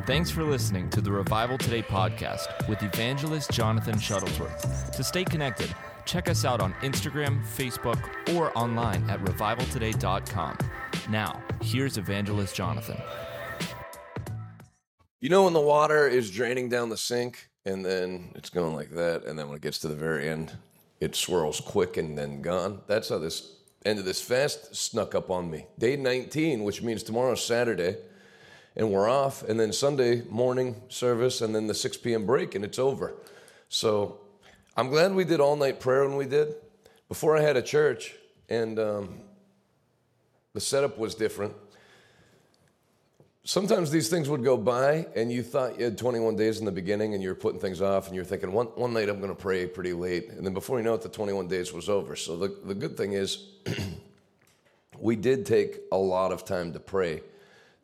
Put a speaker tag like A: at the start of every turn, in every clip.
A: Thanks for listening to the Revival Today podcast with evangelist Jonathan Shuttlesworth. To stay connected, check us out on Instagram, Facebook, or online at revivaltoday.com. Now, here's evangelist Jonathan.
B: You know when the water is draining down the sink and then it's going like that, and then when it gets to the very end, it swirls quick and then gone? That's how this end of this fast snuck up on me. Day 19, which means tomorrow's Saturday, and we're off, and then Sunday morning service, and then the 6 p.m. break, and it's over. So I'm glad we did all night prayer when we did. Before I had a church, and um, the setup was different sometimes these things would go by and you thought you had 21 days in the beginning and you were putting things off and you're thinking one, one night i'm going to pray pretty late and then before you know it the 21 days was over so the, the good thing is we did take a lot of time to pray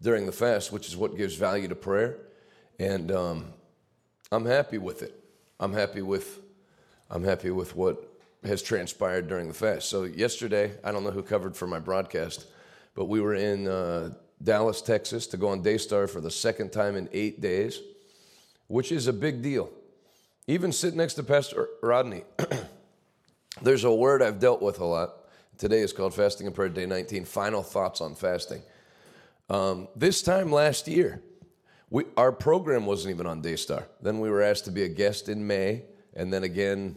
B: during the fast which is what gives value to prayer and um, i'm happy with it i'm happy with i'm happy with what has transpired during the fast so yesterday i don't know who covered for my broadcast but we were in uh, Dallas, Texas, to go on Daystar for the second time in eight days, which is a big deal. Even sit next to Pastor Rodney. There's a word I've dealt with a lot. Today is called Fasting and Prayer Day 19. Final thoughts on fasting. Um, this time last year, we, our program wasn't even on Daystar. Then we were asked to be a guest in May, and then again,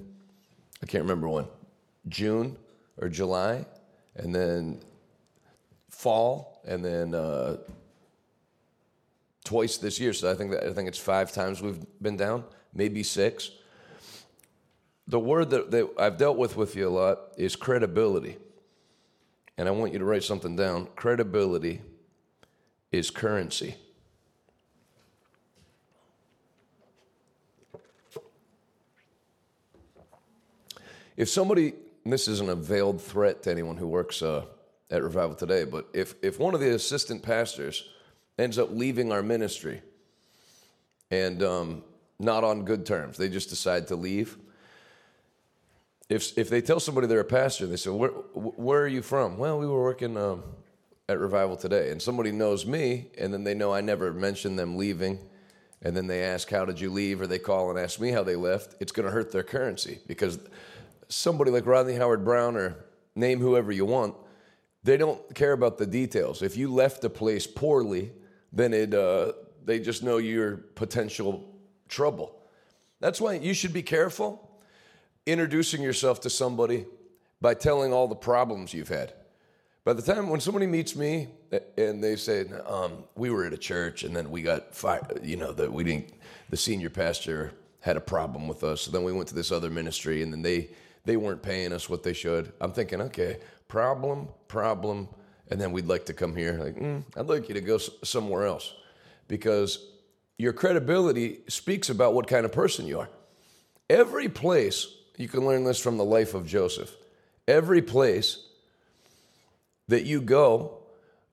B: I can't remember when, June or July, and then fall, and then uh, twice this year. So I think that I think it's five times we've been down, maybe six. The word that, that I've dealt with with you a lot is credibility, and I want you to write something down. Credibility is currency. If somebody, this isn't a veiled threat to anyone who works uh, at Revival Today, but if, if one of the assistant pastors ends up leaving our ministry and um, not on good terms, they just decide to leave. If, if they tell somebody they're a pastor, they say, Where, where are you from? Well, we were working um, at Revival Today. And somebody knows me, and then they know I never mentioned them leaving. And then they ask, How did you leave? Or they call and ask me how they left. It's going to hurt their currency because somebody like Rodney Howard Browne or name whoever you want they don't care about the details. If you left a place poorly, then it uh, they just know you're potential trouble. That's why you should be careful introducing yourself to somebody by telling all the problems you've had. By the time when somebody meets me and they say, um, "We were at a church and then we got fired," you know that we didn't. The senior pastor had a problem with us, so then we went to this other ministry and then they they weren't paying us what they should. I'm thinking, okay, problem, problem, and then we'd like to come here. Like, mm, I'd like you to go somewhere else because your credibility speaks about what kind of person you are. Every place, you can learn this from the life of Joseph, every place that you go,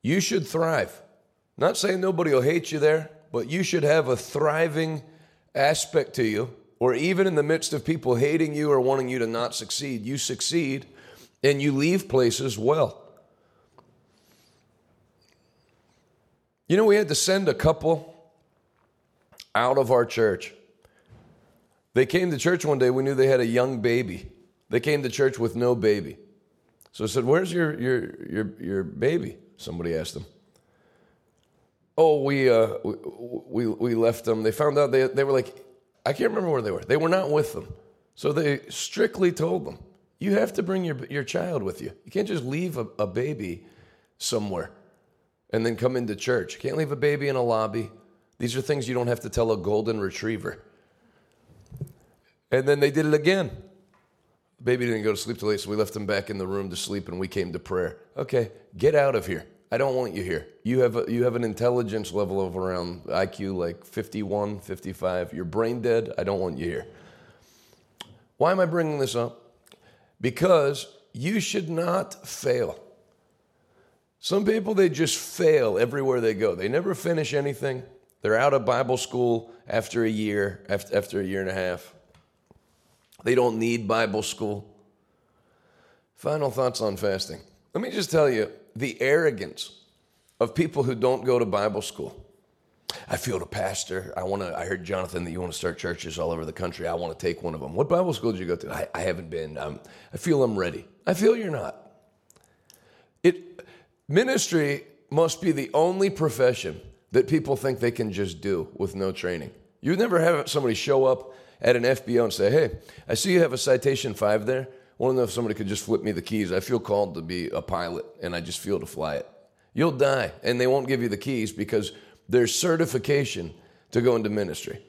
B: you should thrive. Not saying nobody will hate you there, but you should have a thriving aspect to you, or even in the midst of people hating you or wanting you to not succeed, you succeed and you leave places well. You know, we had to send a couple out of our church. They came to church one day, we knew they had a young baby. They came to church with no baby. So I said, Where's your, your, your, your baby? Somebody asked them. Oh, we, uh, we, we left them. They found out they, they were like, I can't remember where they were. They were not with them. So they strictly told them, you have to bring your, your child with you. You can't just leave a, a baby somewhere and then come into church. You can't leave a baby in a lobby. These are things you don't have to tell a golden retriever. And then they did it again. Baby didn't go to sleep till late, so we left him back in the room to sleep and we came to prayer. Okay, get out of here. I don't want you here. You have, a, you have an intelligence level of around IQ like 51, 55. You're brain dead. I don't want you here. Why am I bringing this up? because you should not fail. Some people, they just fail everywhere they go. They never finish anything. They're out of Bible school after a year, after a year and a half. They don't need Bible school. Final thoughts on fasting. Let me just tell you the arrogance of people who don't go to Bible school. I feel the pastor. I want to. I heard Jonathan that you want to start churches all over the country. I want to take one of them. What Bible school did you go to? I, I haven't been. Um, I feel I'm ready. I feel you're not. It ministry must be the only profession that people think they can just do with no training. You never have somebody show up at an FBO and say, "Hey, I see you have a citation five there. I know if somebody could just flip me the keys. I feel called to be a pilot, and I just feel to fly it." You'll die, and they won't give you the keys because there's certification to go into ministry.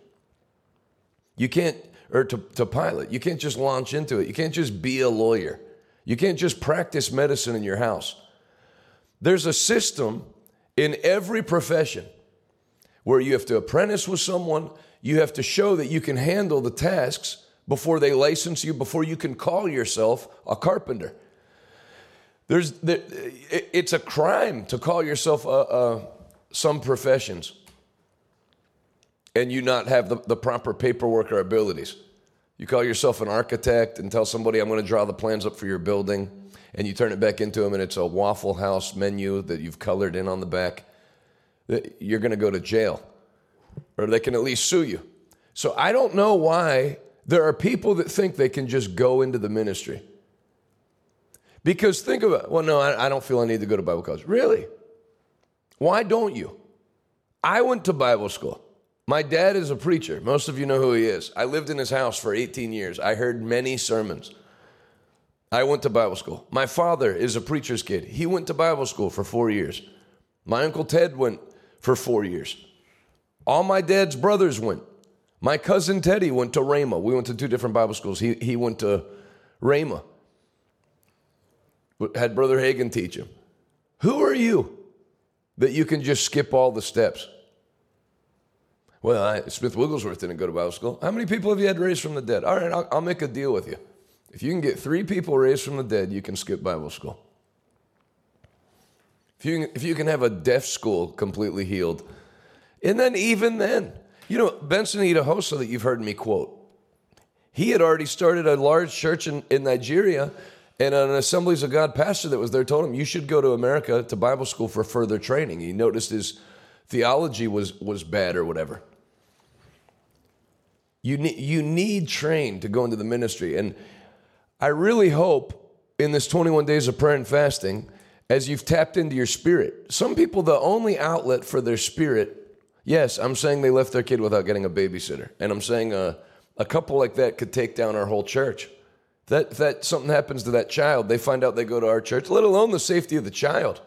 B: You can't, or to, to pilot, you can't just launch into it. You can't just be a lawyer. You can't just practice medicine in your house. There's a system in every profession where you have to apprentice with someone, you have to show that you can handle the tasks before they license you, before you can call yourself a carpenter. There's, there, it's a crime to call yourself a, a some professions and you not have the, the proper paperwork or abilities. You call yourself an architect and tell somebody, I'm going to draw the plans up for your building, and you turn it back into them, and it's a Waffle House menu that you've colored in on the back. You're going to go to jail, or they can at least sue you. So I don't know why there are people that think they can just go into the ministry. Because think about it. Well, no, I, I don't feel I need to go to Bible college. Really? Why don't you? I went to Bible school. My dad is a preacher. Most of you know who he is. I lived in his house for 18 years. I heard many sermons. I went to Bible school. My father is a preacher's kid. He went to Bible school for four years. My uncle Ted went for four years. All my dad's brothers went. My cousin Teddy went to Rhema. We went to two different Bible schools. He, he went to Rhema. Had Brother Hagin teach him. Who are you? that you can just skip all the steps. Well, I, Smith Wigglesworth didn't go to Bible school. How many people have you had raised from the dead? All right, I'll, I'll make a deal with you. If you can get three people raised from the dead, you can skip Bible school. If you, can, if you can have a deaf school completely healed, and then even then, you know, Benson Idahosa that you've heard me quote, he had already started a large church in, in Nigeria and an Assemblies of God pastor that was there told him, You should go to America to Bible school for further training. He noticed his theology was, was bad or whatever. You need, you need trained to go into the ministry. And I really hope in this 21 days of prayer and fasting, as you've tapped into your spirit, some people, the only outlet for their spirit, yes, I'm saying they left their kid without getting a babysitter. And I'm saying a, a couple like that could take down our whole church that, that something happens to that child, they find out they go to our church, let alone the safety of the child.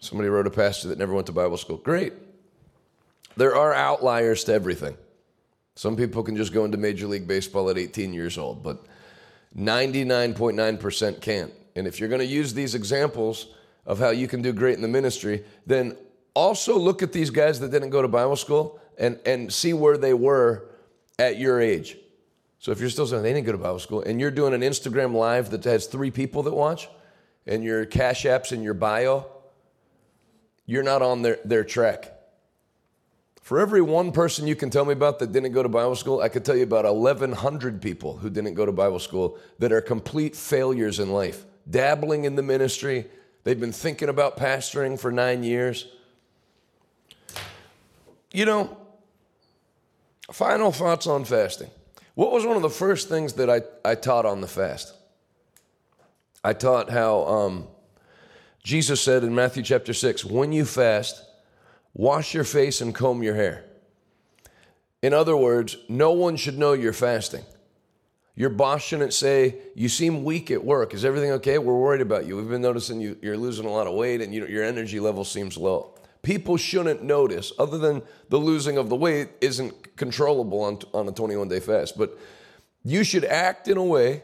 B: Somebody wrote a pastor that never went to Bible school. Great. There are outliers to everything. Some people can just go into Major League Baseball at 18 years old, but 99.9% can't. And if you're going to use these examples of how you can do great in the ministry, then also look at these guys that didn't go to Bible school and, and see where they were at your age. So if you're still saying they didn't go to Bible school and you're doing an Instagram live that has three people that watch and your cash apps in your bio, you're not on their, their track. For every one person you can tell me about that didn't go to Bible school, I could tell you about 1,100 people who didn't go to Bible school that are complete failures in life, dabbling in the ministry. They've been thinking about pastoring for nine years. You know, Final thoughts on fasting. What was one of the first things that I, I taught on the fast? I taught how um, Jesus said in Matthew chapter 6 when you fast, wash your face and comb your hair. In other words, no one should know you're fasting. Your boss shouldn't say, You seem weak at work. Is everything okay? We're worried about you. We've been noticing you, are losing a lot of weight and you, your energy level seems low people shouldn't notice, other than the losing of the weight isn't controllable on, on a 21 day fast. But you should act in a way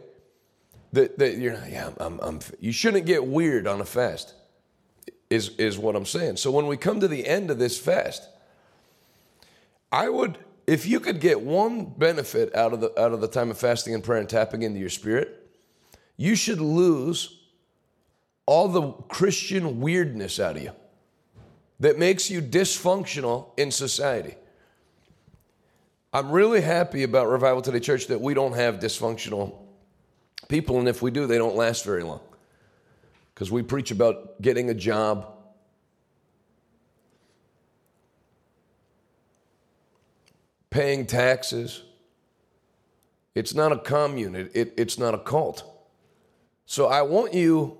B: that, that you're not, yeah, I'm, I'm, you shouldn't get weird on a fast, is, is what I'm saying. So when we come to the end of this fast, I would, if you could get one benefit out of the, out of the time of fasting and prayer and tapping into your spirit, you should lose all the Christian weirdness out of you that makes you dysfunctional in society. I'm really happy about Revival Today Church that we don't have dysfunctional people, and if we do, they don't last very long. Because we preach about getting a job. Paying taxes. It's not a commune. It, it, it's not a cult. So I want you,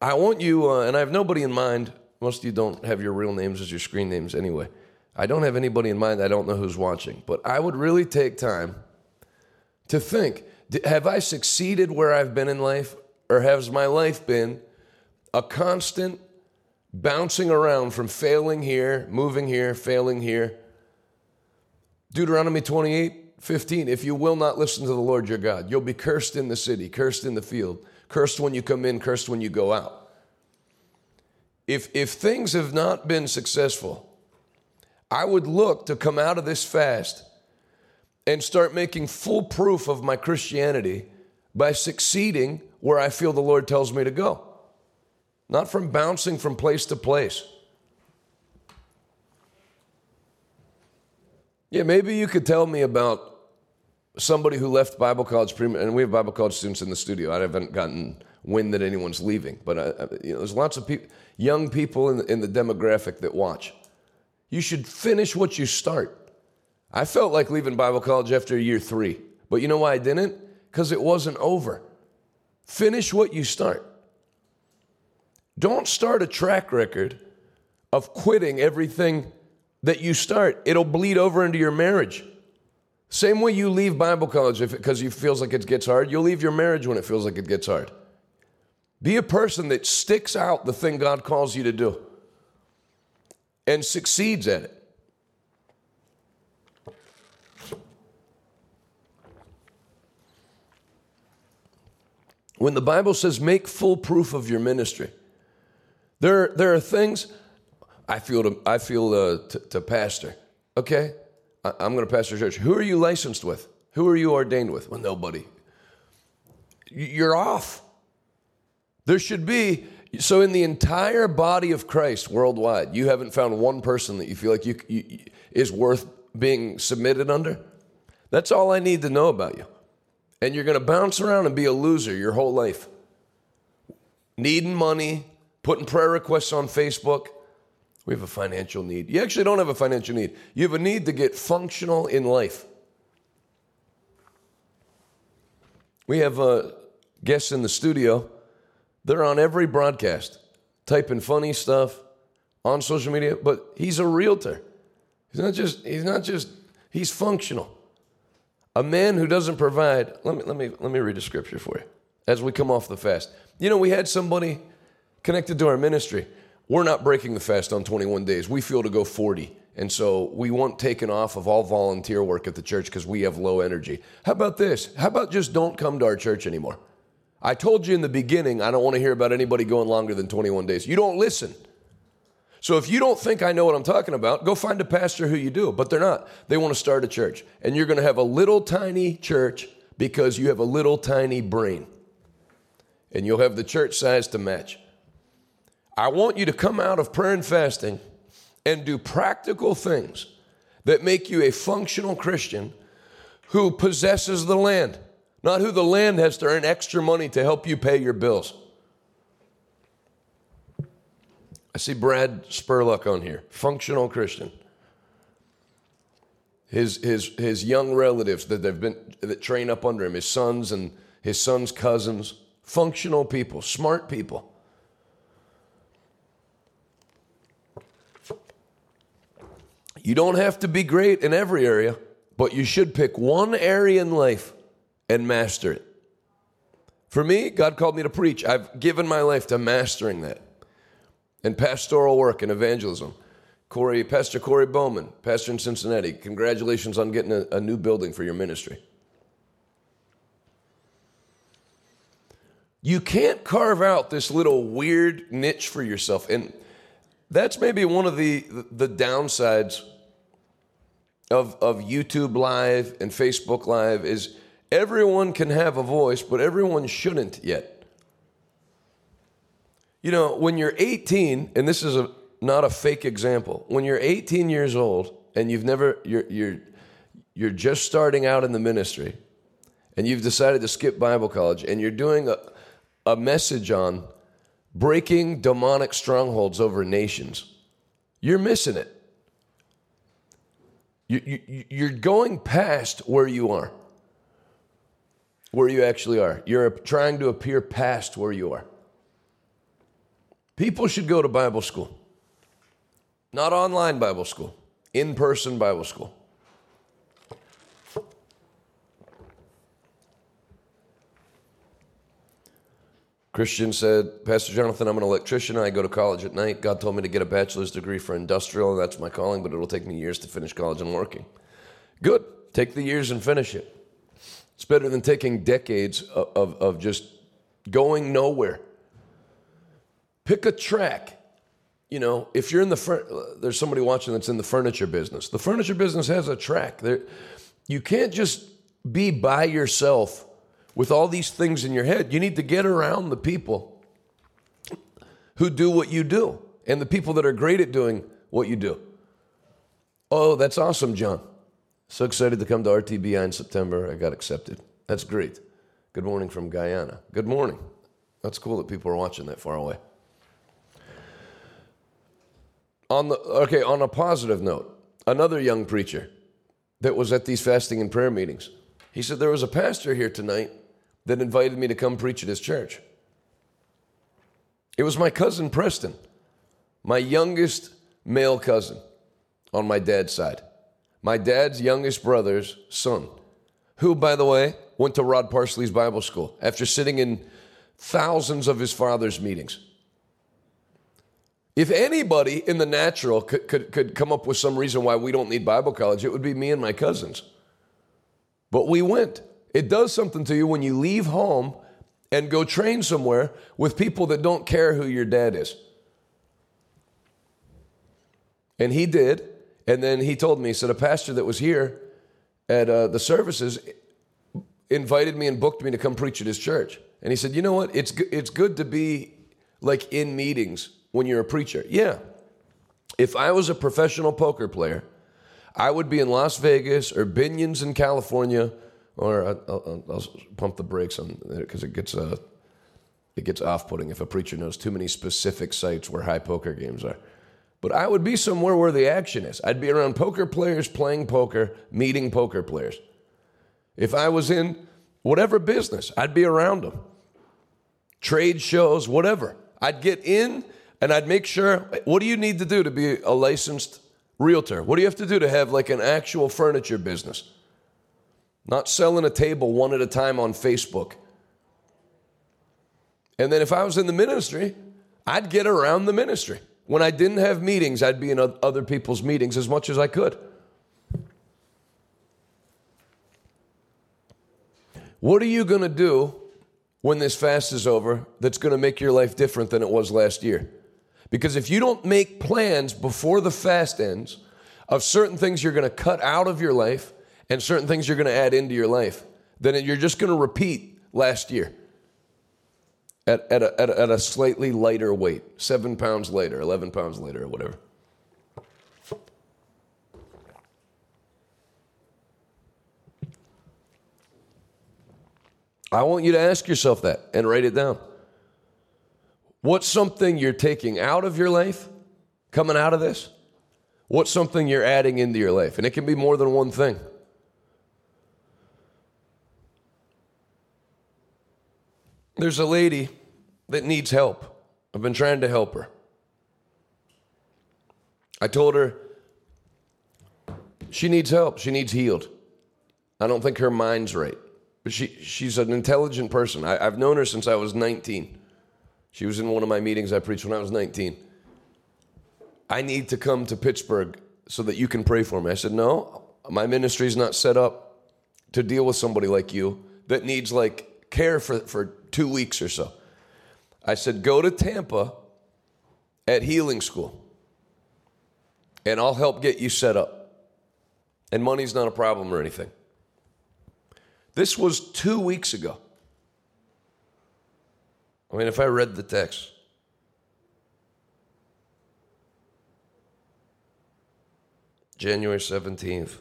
B: I want you, uh, and I have nobody in mind. Most of you don't have your real names as your screen names anyway. I don't have anybody in mind. I don't know who's watching. But I would really take time to think have I succeeded where I've been in life? Or has my life been a constant bouncing around from failing here, moving here, failing here? Deuteronomy 28 15. If you will not listen to the Lord your God, you'll be cursed in the city, cursed in the field, cursed when you come in, cursed when you go out. If, if things have not been successful, I would look to come out of this fast and start making full proof of my Christianity by succeeding where I feel the Lord tells me to go, not from bouncing from place to place. Yeah, maybe you could tell me about somebody who left Bible college, and we have Bible college students in the studio. I haven't gotten wind that anyone's leaving, but I, uh, uh, you know, there's lots of young people in in the demographic that watch. You should finish what you start. I felt like leaving Bible college after year three. But you know why I didn't? Because it wasn't over. Finish what you start. Don't start a track record of quitting everything that you start. It'll bleed over into your marriage. Same way you leave Bible college because it feels like it gets hard, you'll leave your marriage when it feels like it gets hard. Be a person that sticks out the thing God calls you to do and succeeds at it. When the Bible says make full proof of your ministry, there, there are things I feel to, I feel uh, to, to pastor. Okay, I, I'm going to pastor church. Who are you licensed with? Who are you ordained with? Well, nobody. You're off. There should be so in the entire body of Christ worldwide, you haven't found one person that you feel like you, you, is worth being submitted under. That's all I need to know about you and you're going to bounce around and be a loser your whole life. Needing money, putting prayer requests on Facebook. We have a financial need. You actually don't have a financial need. You have a need to get functional in life. We have uh, guests in the studio. They're on every broadcast, typing funny stuff on social media, but he's a realtor. He's not just, he's not just, he's functional. A man who doesn't provide, let me, let me, let me read a scripture for you as we come off the fast. You know, we had somebody connected to our ministry. We're not breaking the fast on 21 days. We feel to go 40. And so we want taken off of all volunteer work at the church because we have low energy. How about this? How about just don't come to our church anymore? I told you in the beginning, I don't want to hear about anybody going longer than 21 days. You don't listen. So if you don't think I know what I'm talking about, go find a pastor who you do, but they're not. They want to start a church. And you're going to have a little tiny church because you have a little tiny brain. And you'll have the church size to match. I want you to come out of prayer and fasting and do practical things that make you a functional Christian who possesses the land, not who the land has to earn extra money to help you pay your bills. I see Brad Spurlock on here, functional Christian. His, his, his young relatives that they've been that train up under him, his sons and his sons' cousins, functional people, smart people. You don't have to be great in every area, but you should pick one area in life and master it. For me, God called me to preach. I've given my life to mastering that and pastoral work and evangelism. Corey, Pastor Corey Bowman, pastor in Cincinnati, congratulations on getting a, a new building for your ministry. You can't carve out this little weird niche for yourself. And that's maybe one of the, the downsides of, of YouTube Live and Facebook Live is everyone can have a voice, but everyone shouldn't yet. You know, when you're 18, and this is a, not a fake example, when you're 18 years old and you've never, you're, you're, you're just starting out in the ministry and you've decided to skip Bible college and you're doing a, a message on breaking demonic strongholds over nations, you're missing it. You, you, you're going past where you are, where you actually are. You're trying to appear past where you are. People should go to Bible school, not online Bible school, in person Bible school. Christian said, Pastor Jonathan, I'm an electrician. I go to college at night. God told me to get a bachelor's degree for industrial, and that's my calling, but it'll take me years to finish college and working. Good. Take the years and finish it. It's better than taking decades of, of, of just going nowhere. Pick a track. You know, if you're in the, fur- there's somebody watching that's in the furniture business. The furniture business has a track. There, you can't just be by yourself with all these things in your head. You need to get around the people who do what you do and the people that are great at doing what you do. Oh, that's awesome, John. So excited to come to RTBI in September. I got accepted. That's great. Good morning from Guyana. Good morning. That's cool that people are watching that far away. On the okay, on a positive note, another young preacher that was at these fasting and prayer meetings. He said there was a pastor here tonight that invited me to come preach at his church. It was my cousin Preston, my youngest male cousin on my dad's side, my dad's youngest brother's son, who, by the way, went to Rod Parsley's Bible school after sitting in thousands of his father's meetings. If anybody in the natural could, could, could come up with some reason why we don't need Bible college, it would be me and my cousins. But we went. It does something to you when you leave home and go train somewhere with people that don't care who your dad is. And he did. And then he told me, he said, a pastor that was here at uh, the services invited me and booked me to come preach at his church. And he said, you know what? It's, it's good to be like in meetings when you're a preacher. Yeah. If I was a professional poker player, I would be in Las Vegas or Binions in California or uh, uh, uh, I'll, I'll, I'll pump the brakes on because it gets uh, it gets off-putting if a preacher knows too many specific sites where high poker games are. But I would be somewhere where the action is. I'd be around poker players playing poker, meeting poker players. If I was in whatever business, I'd be around them. Trade shows, whatever. I'd get in and I'd make sure what do you need to do to be a licensed realtor? What do you have to do to have like an actual furniture business? not selling a table one at a time on Facebook. And then if I was in the ministry, I'd get around the ministry. When I didn't have meetings, I'd be in other people's meetings as much as I could. What are you going to do when this fast is over that's going to make your life different than it was last year? Because if you don't make plans before the fast ends of certain things you're going to cut out of your life, and certain things you're going to add into your life, then you're just going to repeat last year at, at, a, at, a, at a slightly lighter weight, seven pounds later, 11 pounds later, or whatever. I want you to ask yourself that and write it down. What's something you're taking out of your life coming out of this? What's something you're adding into your life? And it can be more than one thing. There's a lady that needs help. I've been trying to help her. I told her she needs help. She needs healed. I don't think her mind's right. But she, she's an intelligent person. I, I've known her since I was 19. She was in one of my meetings I preached when I was 19. I need to come to Pittsburgh so that you can pray for me. I said, No, my ministry's not set up to deal with somebody like you that needs like care for, for two weeks or so. I said, go to Tampa at healing school and I'll help get you set up. And money's not a problem or anything. This was two weeks ago. I mean, if I read the text, January 17th.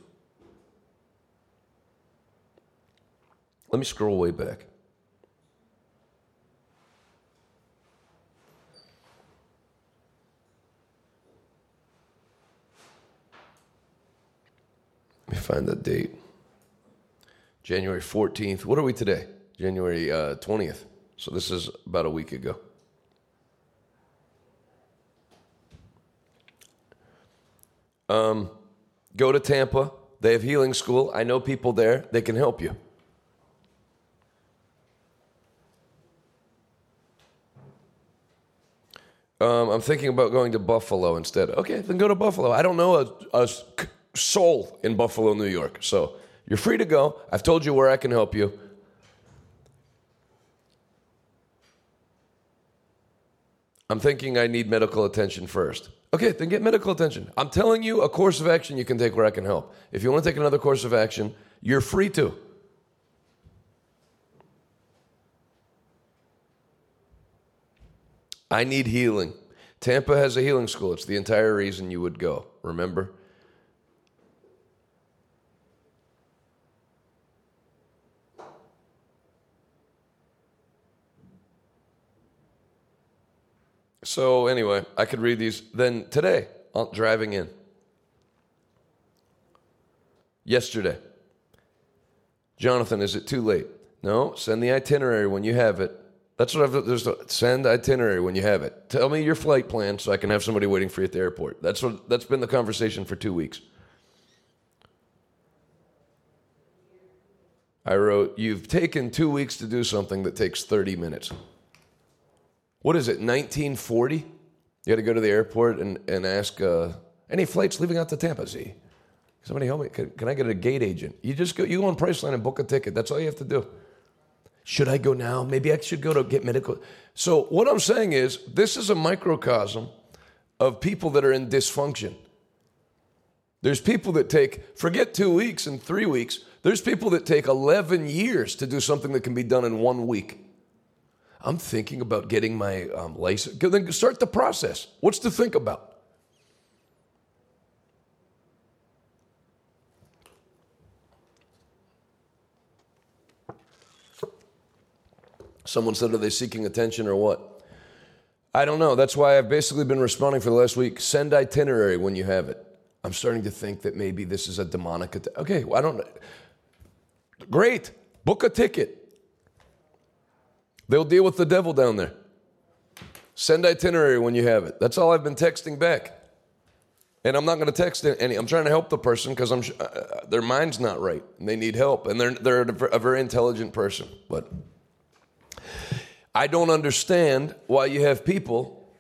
B: Let me scroll way back. Let me find the date. January 14th. What are we today? January uh, 20th. So this is about a week ago. Um, go to Tampa. They have healing school. I know people there. They can help you. Um, I'm thinking about going to Buffalo instead. Okay, then go to Buffalo. I don't know a, a soul in Buffalo, New York. So you're free to go. I've told you where I can help you. I'm thinking I need medical attention first. Okay, then get medical attention. I'm telling you a course of action you can take where I can help. If you want to take another course of action, you're free to. I need healing. Tampa has a healing school. It's the entire reason you would go, remember? So, anyway, I could read these. Then today, driving in. Yesterday. Jonathan, is it too late? No, send the itinerary when you have it. That's what I've there's a, send itinerary when you have it. Tell me your flight plan so I can have somebody waiting for you at the airport. That's what that's been the conversation for 2 weeks. I wrote, "You've taken 2 weeks to do something that takes 30 minutes." What is it? 1940? You got to go to the airport and and ask uh, any flights leaving out to Tampa. See, somebody help me. Can, can I get a gate agent? You just go. You go on Priceline and book a ticket. That's all you have to do. Should I go now? Maybe I should go to get medical. So, what I'm saying is, this is a microcosm of people that are in dysfunction. There's people that take, forget two weeks and three weeks, there's people that take 11 years to do something that can be done in one week. I'm thinking about getting my um, license. Then start the process. What's to think about? Someone said, Are they seeking attention or what? I don't know. That's why I've basically been responding for the last week. Send itinerary when you have it. I'm starting to think that maybe this is a demonic attack. Okay, well, I don't. Great. Book a ticket. They'll deal with the devil down there. Send itinerary when you have it. That's all I've been texting back. And I'm not going to text any. I'm trying to help the person because I'm uh, uh, their mind's not right and they need help. And they're they're a very intelligent person, but I don't understand why you have people.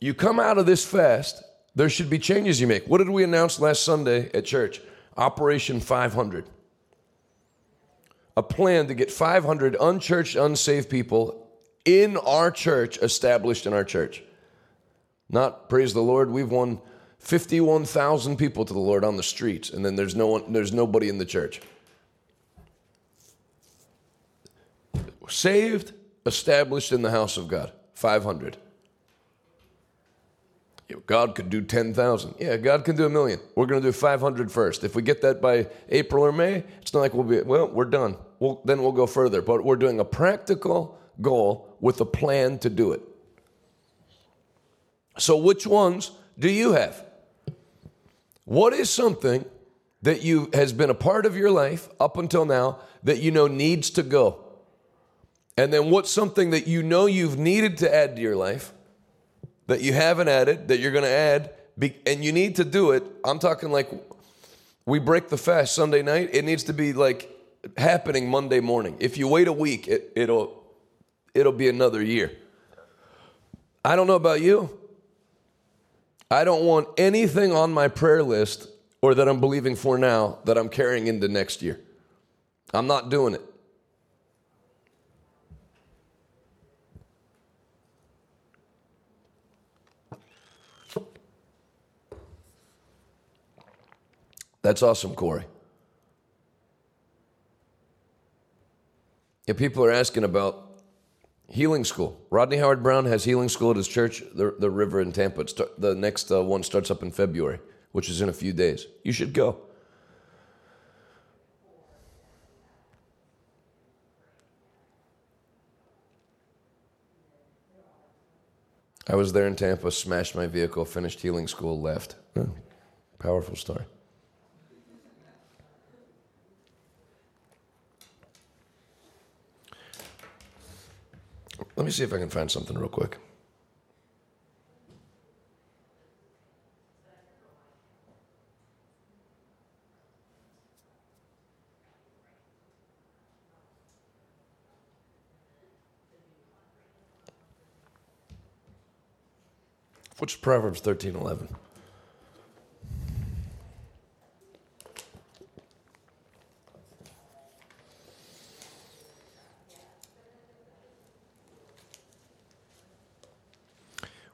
B: You come out of this fast, there should be changes you make. What did we announce last Sunday at church? Operation 500. A plan to get 500 unchurched, unsaved people in our church established in our church. Not praise the Lord, we've won 51,000 people to the Lord on the streets, and then there's no one, there's nobody in the church. saved, established in the house of God. 500. God could do 10,000. Yeah, God can do a million. We're going to do 500 first. If we get that by April or May, it's not like we'll be, well, we're done. We'll, then we'll go further. But we're doing a practical goal with a plan to do it. So, which ones do you have? What is something that you has been a part of your life up until now that you know needs to go? And then what's something that you know you've needed to add to your life that you haven't added, that you're going to add, and you need to do it? I'm talking like we break the fast Sunday night. It needs to be like happening Monday morning. If you wait a week, it, it'll it'll be another year. I don't know about you. I don't want anything on my prayer list or that I'm believing for now that I'm carrying into next year. I'm not doing it. That's awesome, Corey. Yeah, people are asking about healing school. Rodney Howard Browne has healing school at his church, the, the River in Tampa. Start, the next uh, one starts up in February, which is in a few days. You should go. I was there in Tampa, smashed my vehicle, finished healing school, left. Powerful story. Let me see if I can find something real quick. Which Proverbs thirteen eleven?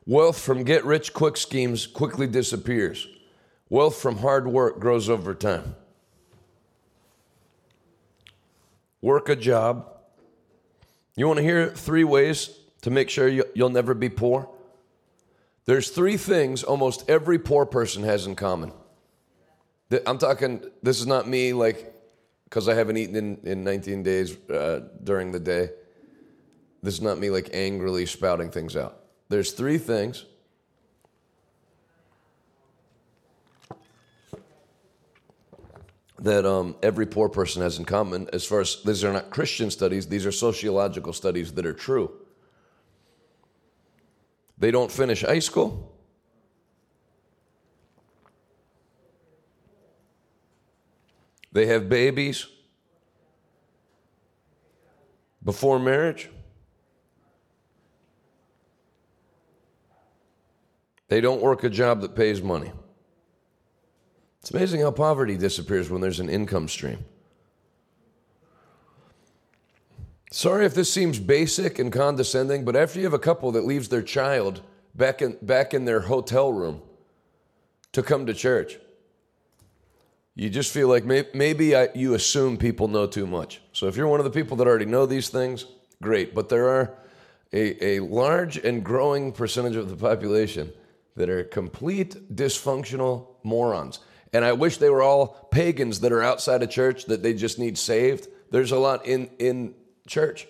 B: Wealth from get rich quick schemes quickly disappears. Wealth from hard work grows over time. Work a job. You want to hear three ways to make sure you, will never be poor? There's three things almost every poor person has in common. I'm talking, this is not me like, because I haven't eaten in, in 19 days uh, during the day. This is not me like angrily spouting things out. There's three things that um, every poor person has in common. As far as these are not Christian studies, these are sociological studies that are true. They don't finish high school. They have babies before marriage. They don't work a job that pays money. It's amazing how poverty disappears when there's an income stream. Sorry if this seems basic and condescending, but after you have a couple that leaves their child back in, back in their hotel room to come to church, you just feel like may, maybe I, you assume people know too much. So if you're one of the people that already know these things, great. But there are a, a large and growing percentage of the population that are complete dysfunctional morons. And I wish they were all pagans that are outside of church that they just need saved. There's a lot in, in church.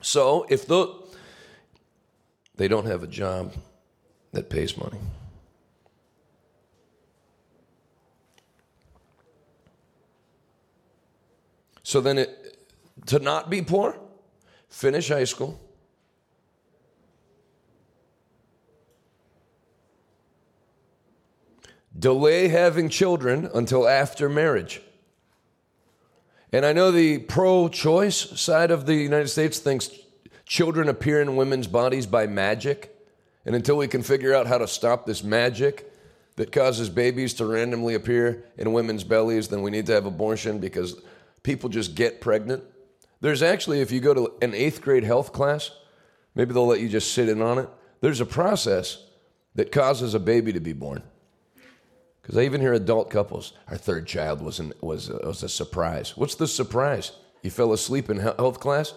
B: So if the, they don't have a job that pays money. So then it, to not be poor finish high school, delay having children until after marriage. And I know the pro choice side of the United States thinks children appear in women's bodies by magic. And until we can figure out how to stop this magic that causes babies to randomly appear in women's bellies, then we need to have abortion because people just get pregnant. There's actually, if you go to an eighth grade health class, maybe they'll let you just sit in on it. There's a process that causes a baby to be born. Because I even hear adult couples, our third child was, an, was, a, was a surprise. What's the surprise? You fell asleep in health class?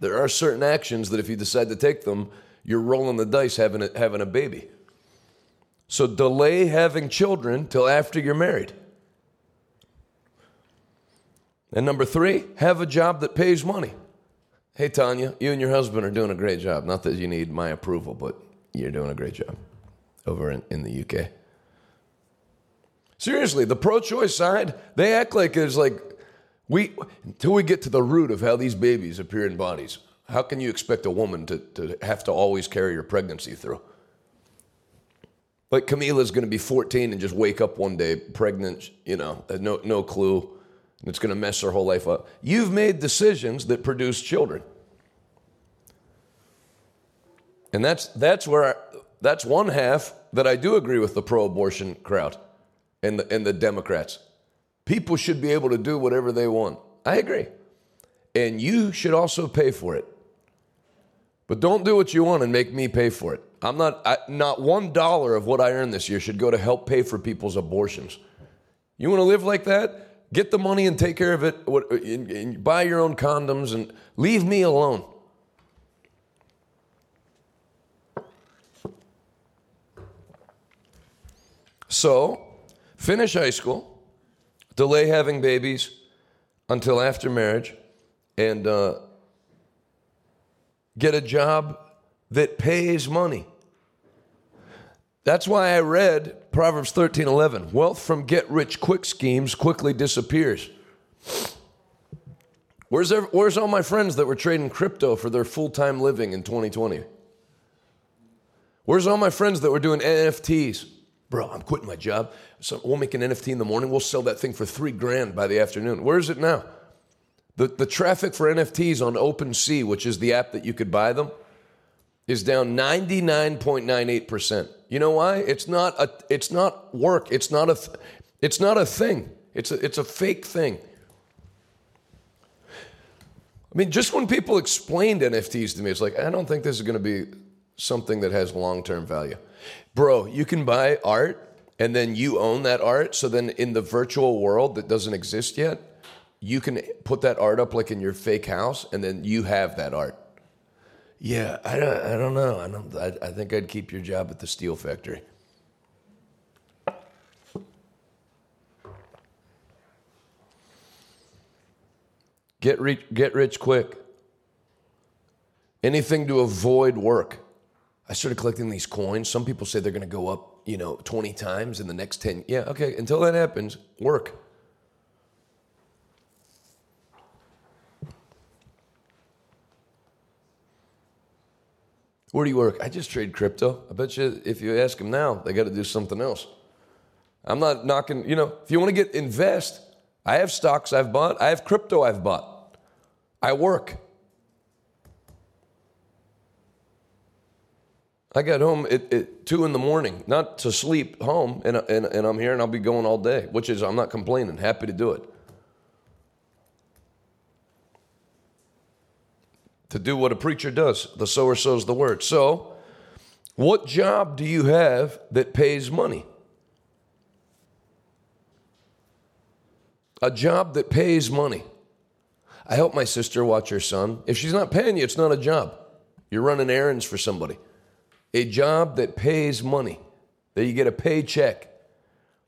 B: There are certain actions that if you decide to take them, you're rolling the dice having a, having a baby. So delay having children till after you're married. And number three, have a job that pays money. Hey, Tanya, you and your husband are doing a great job. Not that you need my approval, but you're doing a great job over in, in the UK. Seriously, the pro choice side, they act like it's like we, until we get to the root of how these babies appear in bodies, how can you expect a woman to, to have to always carry her pregnancy through? Like Camila's going to be 14 and just wake up one day pregnant, you know, uh, no, no clue. And it's going to mess her whole life up. You've made decisions that produce children. And that's, that's where I, that's one half that I do agree with the pro-abortion crowd and the, and the Democrats. People should be able to do whatever they want. I agree. And you should also pay for it. But don't do what you want and make me pay for it. I'm not, I, not one dollar of what I earn this year should go to help pay for people's abortions. You want to live like that? Get the money and take care of it. And, and buy your own condoms and leave me alone. So, finish high school, delay having babies until after marriage, and uh, get a job that pays money. That's why I read Proverbs 13 11. Wealth from get rich quick schemes quickly disappears. Where's, there, where's all my friends that were trading crypto for their full time living in 2020? Where's all my friends that were doing NFTs? Bro, I'm quitting my job. So we'll make an NFT in the morning. We'll sell that thing for three grand by the afternoon. Where is it now? The, the traffic for NFTs on OpenSea, which is the app that you could buy them, is down 99.98%. You know why? It's not a it's not work. It's not a it's not a thing. It's a, it's a fake thing. I mean, just when people explained NFTs to me, it's like, I don't think this is going to be something that has long-term value. Bro, you can buy art and then you own that art. So then in the virtual world that doesn't exist yet, you can put that art up like in your fake house and then you have that art. Yeah, I don't, I don't know. I, don't, I, I think I'd keep your job at the steel factory. Get rich, get rich quick. Anything to avoid work. I started collecting these coins. Some people say they're going to go up, you know, 20 times in the next 10. Yeah, okay. Until that happens, work. Where do you work? I just trade crypto. I bet you if you ask them now, they got to do something else. I'm not knocking, you know, if you want to get invest, I have stocks I've bought, I have crypto I've bought. I work. I got home at, at, two in the morning, not to sleep home, and, and, and I'm here and I'll be going all day, which is, I'm not complaining, happy to do it. To do what a preacher does. The sower sows the word. So, what job do you have that pays money? A job that pays money. I help my sister watch her son. If she's not paying you, it's not a job. You're running errands for somebody. A job that pays money, that you get a paycheck.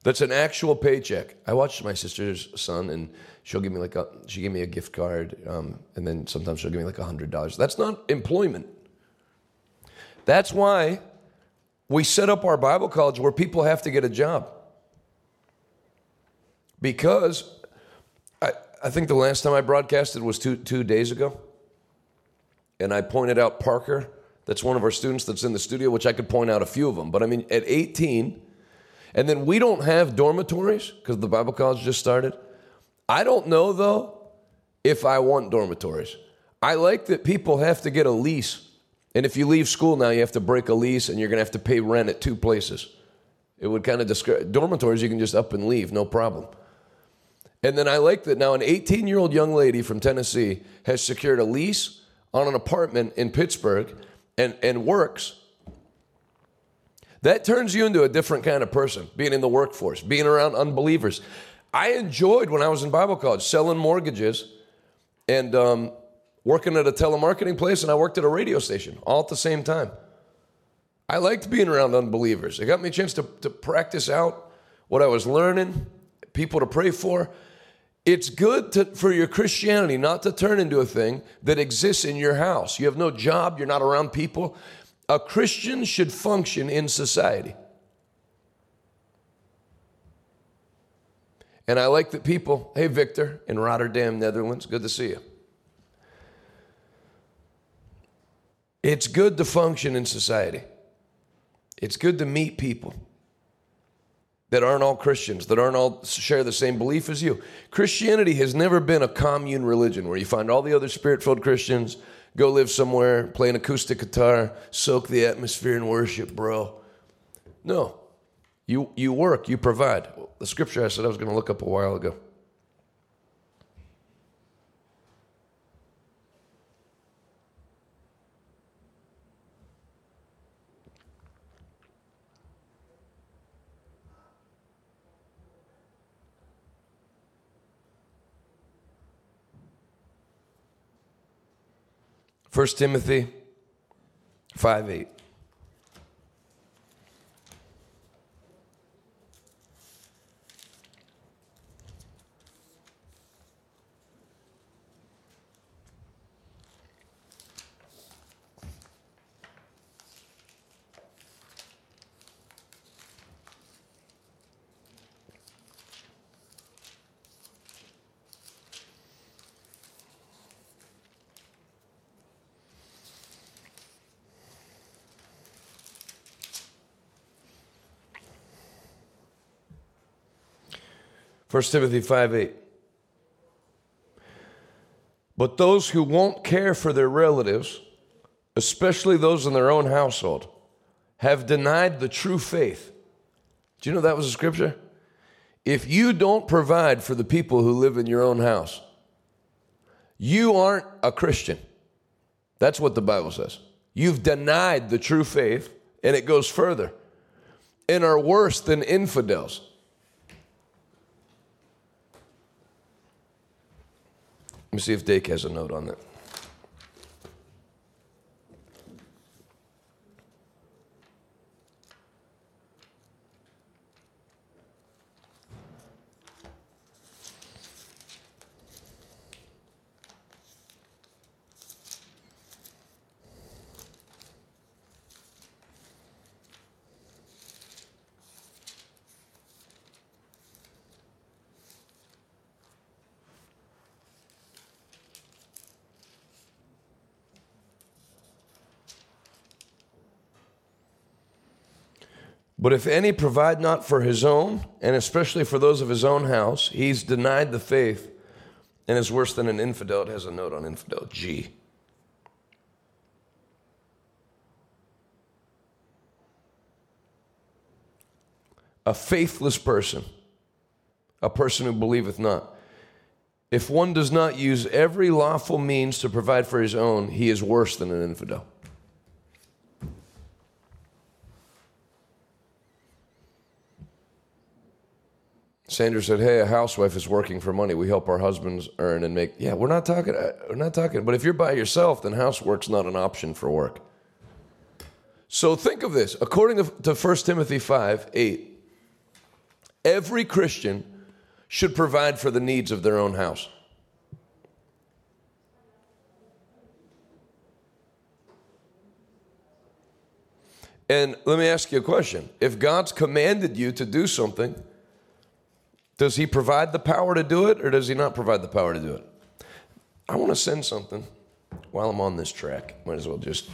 B: That's an actual paycheck. I watched my sister's son, and she'll give me like a she gave me a gift card um, and then sometimes she'll give me like a hundred dollars. That's not employment. That's why we set up our bible college where people have to get a job. Because I, I think the last time i broadcasted was two, two days ago. And i pointed out parker. That's one of our students that's in the studio which i could point out a few of them. But i mean at 18 and then we don't have dormitories because the bible college just started I don't know though if I want dormitories. I like that people have to get a lease. And if you leave school now, you have to break a lease and you're going to have to pay rent at two places. It would kind of describe dormitories, you can just up and leave, no problem. And then I like that now an 18 year old young lady from Tennessee has secured a lease on an apartment in Pittsburgh and, and works. That turns you into a different kind of person, being in the workforce, being around unbelievers. I enjoyed when I was in Bible college selling mortgages and um, working at a telemarketing place, and I worked at a radio station all at the same time. I liked being around unbelievers. It got me a chance to, to practice out what I was learning, people to pray for. It's good to, for your Christianity not to turn into a thing that exists in your house. You have no job, you're not around people. A Christian should function in society. And I like that people, hey, Victor in Rotterdam, Netherlands, good to see you. It's good to function in society. It's good to meet people that aren't all Christians, that aren't all share the same belief as you. Christianity has never been a commune religion where you find all the other spirit filled Christians, go live somewhere, play an acoustic guitar, soak the atmosphere in worship, bro. No. You, you work, you provide. The scripture I said I was going to look up a while ago. First Timothy 5 8. 1 Timothy 5 8. But those who won't care for their relatives, especially those in their own household, have denied the true faith. Do you know that was a scripture? If you don't provide for the people who live in your own house, you aren't a Christian. That's what the Bible says. You've denied the true faith, and it goes further, and are worse than infidels. Let me see if Dake has a note on that. But if any provide not for his own, and especially for those of his own house, he's denied the faith and is worse than an infidel. It has a note on infidel G. A faithless person, a person who believeth not. If one does not use every lawful means to provide for his own, he is worse than an infidel. Sandra said, "Hey, a housewife is working for money. We help our husbands earn and make." Yeah, we're not talking. uh, We're not talking. But if you're by yourself, then housework's not an option for work. So think of this. According to 1 Timothy 5 8, every Christian should provide for the needs of their own house. And let me ask you a question. If God's commanded you to do something, does he provide the power to do it or does he not provide the power to do it? I want to send something while I'm on this track. Might as well just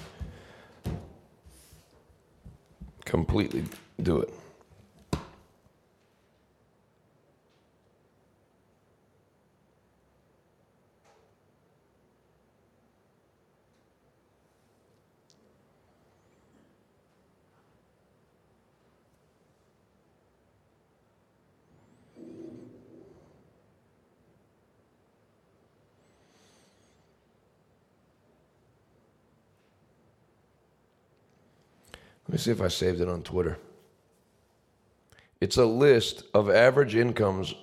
B: completely do it. Let me see if I saved it on Twitter. It's a list of average incomes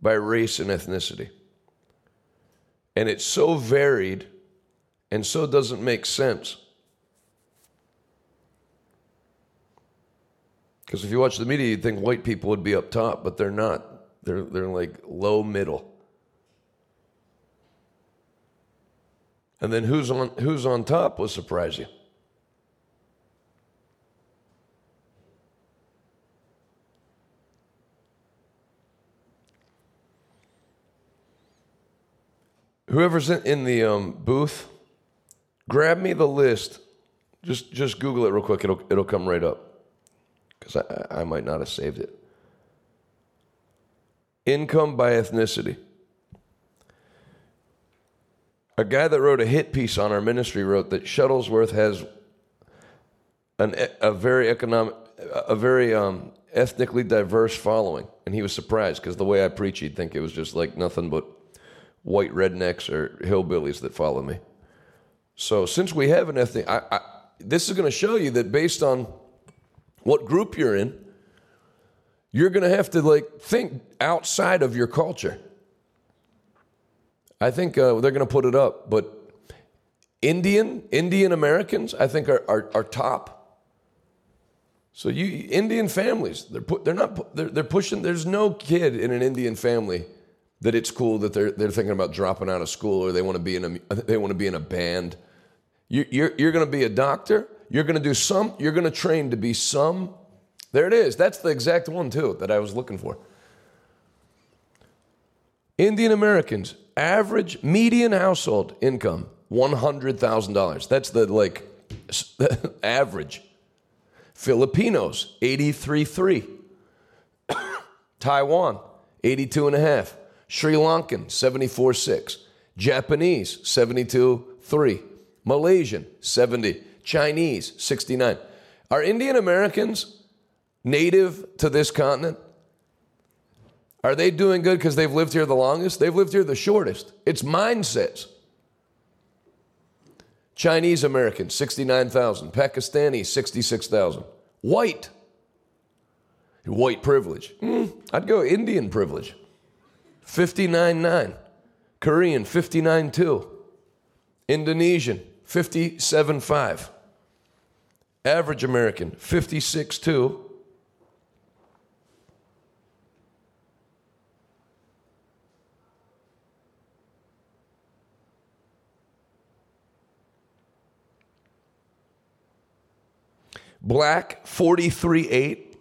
B: by race and ethnicity. And it's so varied and so doesn't make sense. Because if you watch the media, you'd think white people would be up top, but they're not. They're, they're like low middle. And then who's on, who's on top will surprise you. Whoever's in, the um, booth, grab me the list. Just just Google it real quick. It'll it'll come right up. Because I, I might not have saved it. Income by ethnicity. A guy that wrote a hit piece on our ministry wrote that Shuttlesworth has an, a very economic, a very um, ethnically diverse following, and he was surprised because the way I preach, he'd think it was just like nothing but white rednecks or hillbillies that follow me. So since we have an ethnic, I, I, this is going to show you that based on what group you're in, you're going to have to like think outside of your culture. I think uh, they're going to put it up, but Indian Indian Americans, I think, are, are, are top. So you Indian families, they're put, they're not they're, they're pushing. There's no kid in an Indian family that it's cool that they're they're thinking about dropping out of school or they want to be in a they want to be in a band. You, you're you're going to be a doctor. You're going to do some. You're going to train to be some. There it is. That's the exact one too that I was looking for. Indian Americans average median household income one hundred thousand dollars. That's the like average. Filipinos eighty three three. Taiwan 82 and a half. Sri Lankan, 74 6. Japanese, 72 3. Malaysian, 70. Chinese, 69. Are Indian Americans native to this continent? Are they doing good because they've lived here the longest? They've lived here the shortest. It's mindsets. Chinese American, 69,000. Pakistani, 66,000. White. White privilege. Mm, I'd go Indian privilege. 59.9. Korean, 59.2. Indonesian, 57.5. Average American, 56.2. Black, 43.8.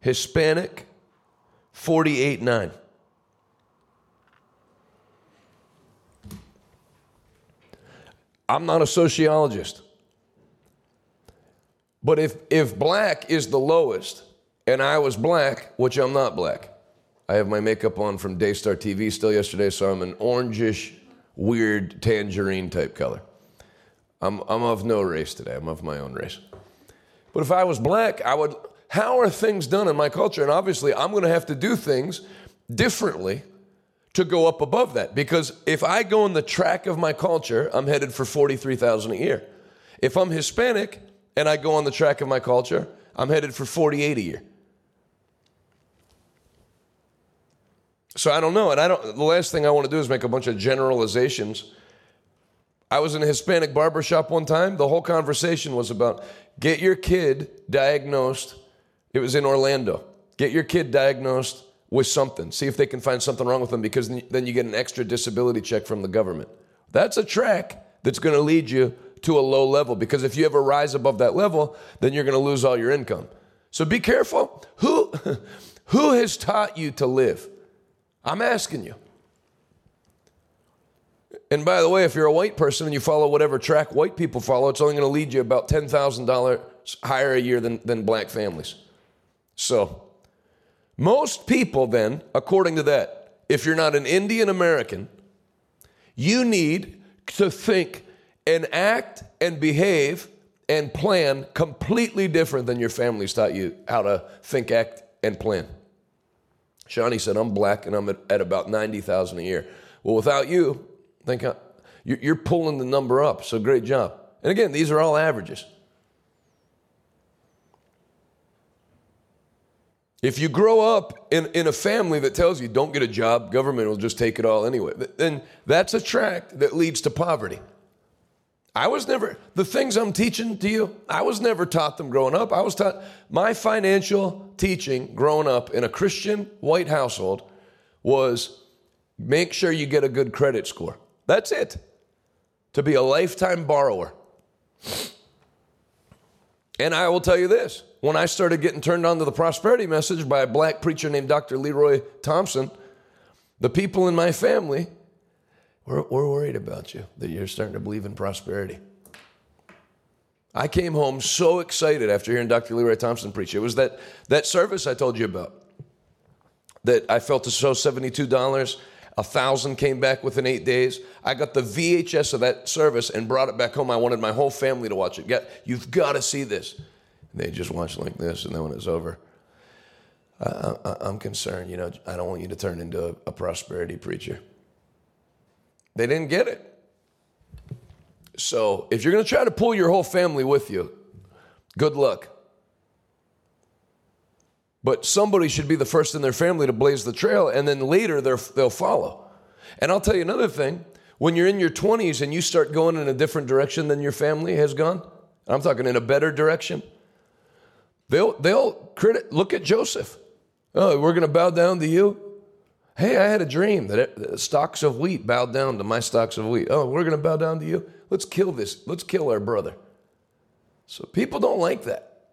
B: Hispanic, 48.9. I'm not a sociologist. But if, if black is the lowest, and I was black, which I'm not black, I have my makeup on from Daystar TV still yesterday, so I'm an orangish, weird tangerine type color. I'm, I'm of no race today, I'm of my own race. But if I was black, I would. How are things done in my culture? And obviously, I'm to have to do things differently to go up above that. Because if I go in the track of my culture, I'm headed for 43,000 a year. If I'm Hispanic and I go on the track of my culture, I'm headed for 48 a year. So I don't know. And I don't the last thing I want to do is make a bunch of generalizations. I was in a Hispanic barbershop one time. The whole conversation was about get your kid diagnosed. It was in Orlando. Get your kid diagnosed with something. See if they can find something wrong with them because then you get an extra disability check from the government. That's a track that's going to lead you to a low level because if you ever rise above that level, then you're going to lose all your income. So be careful. Who who has taught you to live? I'm asking you. And by the way, if you're a white person and you follow whatever track white people follow, it's only going to lead you about $10,000 higher a year than, than black families. So, most people, then, according to that, if you're not an Indian American, you need to think and act and behave and plan completely different than your family's taught you how to think, act, and plan. Shawnee said, I'm black and I'm at, about 90,000 a year. Well, without you, Think you're pulling the number up. So great job. And again, these are all averages. If you grow up in, in a family that tells you don't get a job, government will just take it all anyway, then that's a track that leads to poverty. I was never, the things I'm teaching to you, I was never taught them growing up. I was taught, my financial teaching growing up in a Christian white household was make sure you get a good credit score. That's it. To be a lifetime borrower. And I will tell you this when I started getting turned on to the prosperity message by a black preacher named Dr. Leroy Thompson, the people in my family were, were worried about you, that you're starting to believe in prosperity. I came home so excited after hearing Dr. Leroy Thompson preach. It was that, that service I told you about that I felt to sow $72 a thousand came back within eight days. I got the VHS of that service and brought it back home. I wanted my whole family to watch it. You've got to see this. They just watch like this, and then when it's over, I, am concerned. You know, I don't want you to turn into a, a prosperity preacher. They didn't get it. So if you're going to try to pull your whole family with you, good luck. But somebody should be the first in their family to blaze the trail, and then later they'll follow. And I'll tell you another thing when you're in your 20s and you start going in a different direction than your family has gone, I'm talking in a better direction, they'll, they'll credit, look at Joseph. Oh, we're going to bow down to you? Hey, I had a dream that stocks of wheat bowed down to my stocks of wheat. Oh, we're going to bow down to you? Let's kill this. Let's kill our brother. So people don't like that.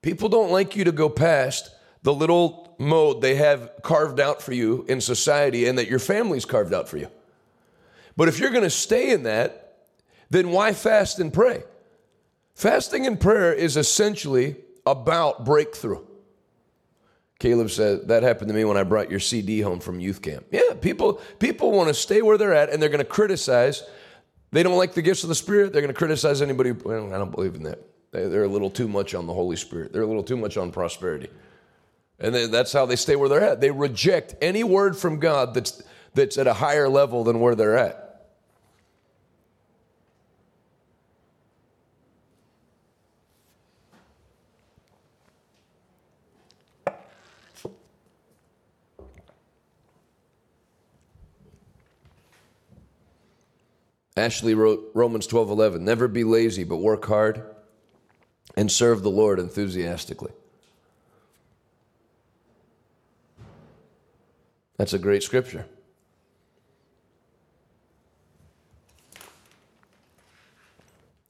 B: People don't like you to go past the little mode they have carved out for you in society and that your family's carved out for you. But if you're going to stay in that, then why fast and pray? Fasting and prayer is essentially about breakthrough. Caleb said that happened to me when I brought your CD home from youth camp. Yeah, people people want to stay where they're at and they're going to criticize. They don't like the gifts of the Spirit. They're going to criticize anybody. Well, I don't believe in that. They're a little too much on the Holy Spirit. They're a little too much on prosperity. And that's how they stay where they're at. They reject any word from God that's, that's at a higher level than where they're at. Ashley wrote Romans 12 11. Never be lazy, but work hard and serve the Lord enthusiastically. That's a great scripture.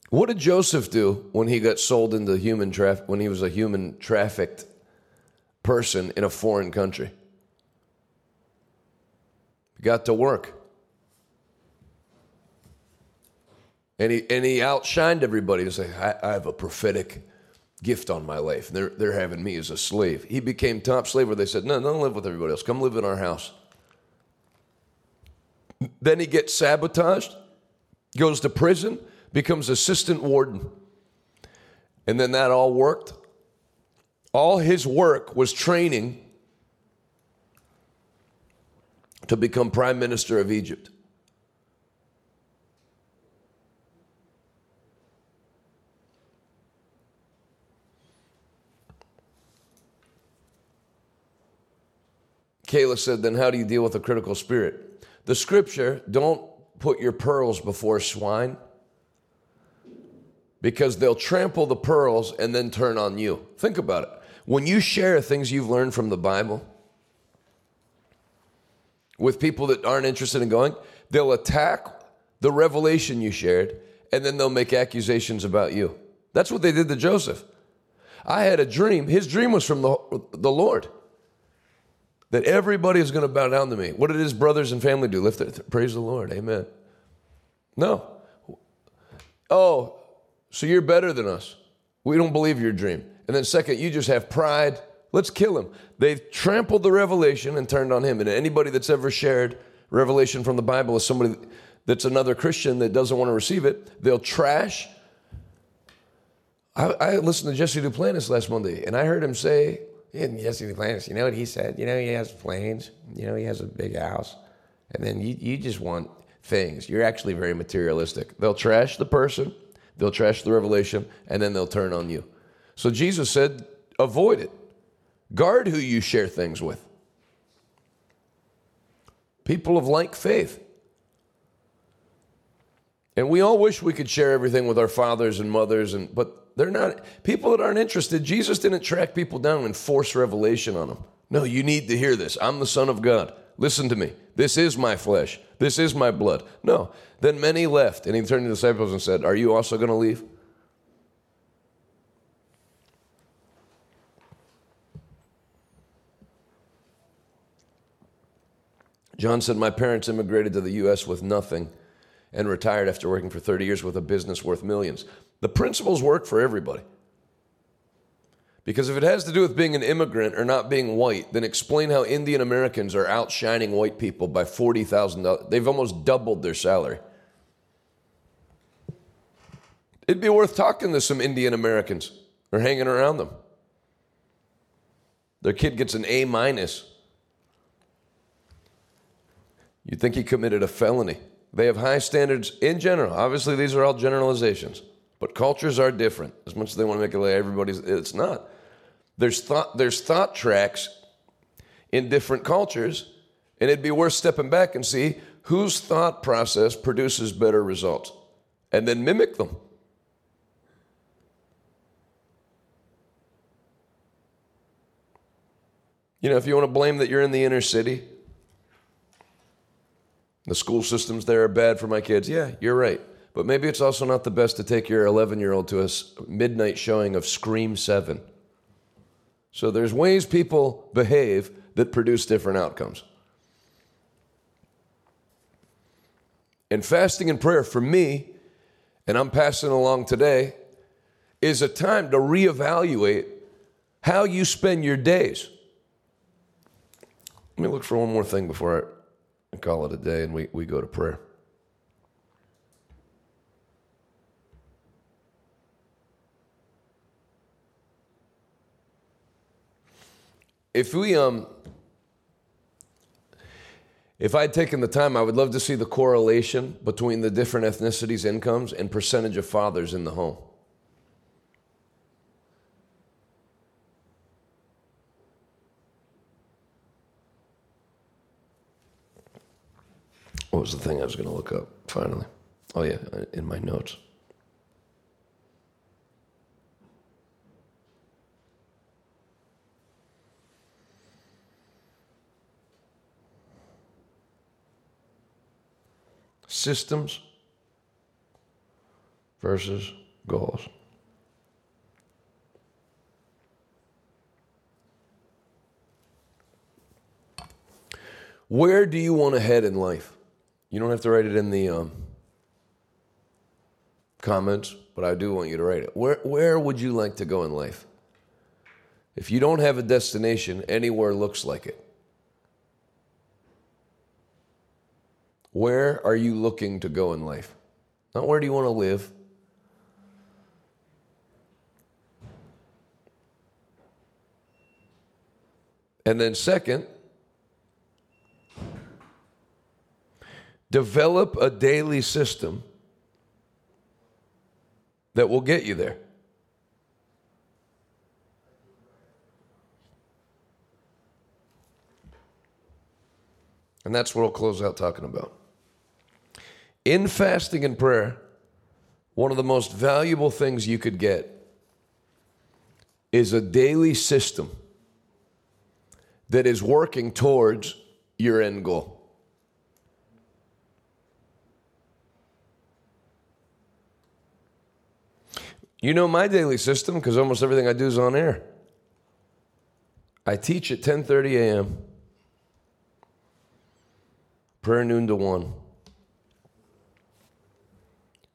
B: What did Joseph do when he got sold into human traffic when he was a human trafficked person in a foreign country? He got to work. And he, and he outshined everybody to say, I, I have a prophetic gift on my life. They're, they're having me as a slave. He became top slave where they said, No, don't live with everybody else. Come live in our house. Then he gets sabotaged, goes to prison, becomes assistant warden. And then that all worked. All his work was training to become prime minister of Egypt. Kayla said, then how do you deal with a critical spirit? The scripture, don't put your pearls before swine because they'll trample the pearls and then turn on you. Think about it. When you share things you've learned from the Bible with people that aren't interested in going, they'll attack the revelation you shared and then they'll make accusations about you. That's what they did to Joseph. I had a dream. His dream was from the, the Lord that everybody is going to bow down to me. What did his brothers and family do? Lift it. Praise the Lord. Amen. No. Oh, so you're better than us. We don't believe your dream. And then, second, you just have pride. Let's kill him. They've trampled the revelation and turned on him. And anybody that's ever shared revelation from the Bible is somebody that's another Christian that doesn't want to receive it. They'll trash. I, I listened to Jesse Duplantis last Monday, and I heard him say and Jesse Duplantis, you know what he said? You know, he has planes. You know, he has a big house. And then you, you just want things. You're actually very materialistic. They'll trash the person, they'll trash the revelation, and then they'll turn on you. So Jesus said, avoid it. Guard who you share things with. People of like faith. And we all wish we could share everything with our fathers and mothers, and but they're not people that aren't interested. Jesus didn't track people down and force revelation on them. No, you need to hear this. I'm the Son of God. Listen to me. This is my flesh. This is my blood. No. Then many left, and he turned to the disciples and said, Are you also going to leave? John said, My parents immigrated to the U.S. with nothing and retired after working for 30 years with a business worth millions. The principles work for everybody. Because if it has to do with being an immigrant or not being white, then explain how Indian Americans are outshining white people by $40,000. They've almost doubled their salary. It'd be worth talking to some Indian Americans or hanging around them. Their kid gets an A minus. You think he committed a felony. They have high standards in general. Obviously, these are all generalizations. But cultures are different. As much as they want to make it like everybody's, it's not. There's thought, there's thought tracks in different cultures, and it'd be worth stepping back and see whose thought process produces better results, and then mimic them. You know, if you want to blame that you're in the inner city, the school systems there are bad for my kids, yeah, you're right. But maybe it's also not the best to take your 11 year old to a midnight showing of Scream 7. So there's ways people behave that produce different outcomes. And fasting and prayer for me, and I'm passing along today, is a time to reevaluate how you spend your days. Let me look for one more thing before I call it a day and we, we go to prayer. If we um if I'd taken the time, I would love to see the correlation between the different ethnicities' incomes and percentage of fathers in the home. What was the thing I was going to look up finally? Oh, yeah, in my notes. Systems versus goals. Where do you want to head in life? You don't have to write it in the um, comments, but I do want you to write it. Where, where would you like to go in life? If you don't have a destination, anywhere looks like it. Where are you looking to go in life? Not where do you want to live. And then, second, Develop a daily system that will get you there. And that's what I'll close out talking about. In fasting and prayer, one of the most valuable things you could get is a daily system that is working towards your end goal. You know my daily system because almost everything I do is on air. I teach at 10:30 a.m. Prayer noon to one.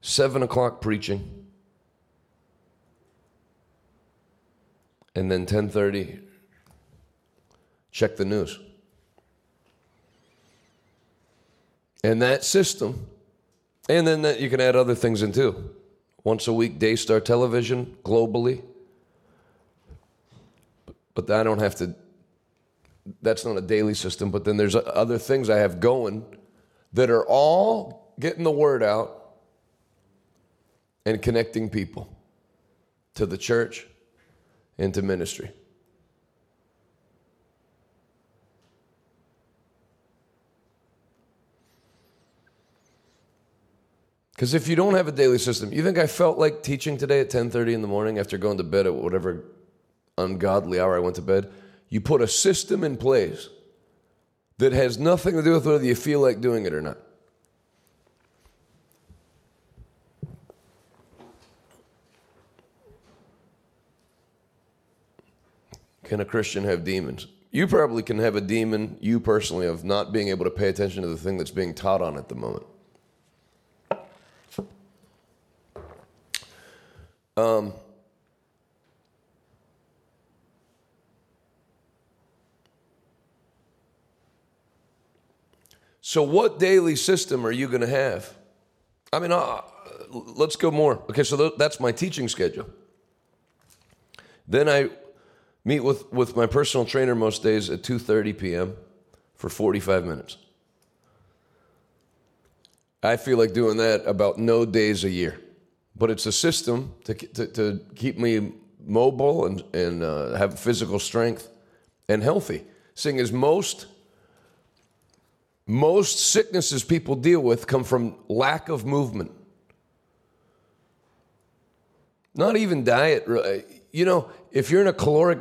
B: Seven o'clock preaching. And then 10:30 check the news. And that system, and then that you can add other things in too once a week, Daystar Television globally. But I don't have to, that's not a daily system. But then there's other things I have going that are all getting the word out and connecting people to the church and to ministry. Because if you don't have a daily system, you think I felt like teaching today at 10:30 in the morning after going to bed at whatever ungodly hour I went to bed? You put a system in place that has nothing to do with whether you feel like doing it or not. Can a Christian have demons? You probably can have a demon, you personally, of not being able to pay attention to the thing that's being taught on at the moment. Um, so, what daily system are you going to have? I mean, uh, let's go more. Okay, so th- that's my teaching schedule. Then I meet with, with my personal trainer most days at 2.30 p.m. for 45 minutes. I feel like doing that about no days a year but it's a system to, to, to keep me mobile and, and uh, have physical strength and healthy. Seeing as most most sicknesses people deal with come from lack of movement. Not even diet. You know, if you're in a caloric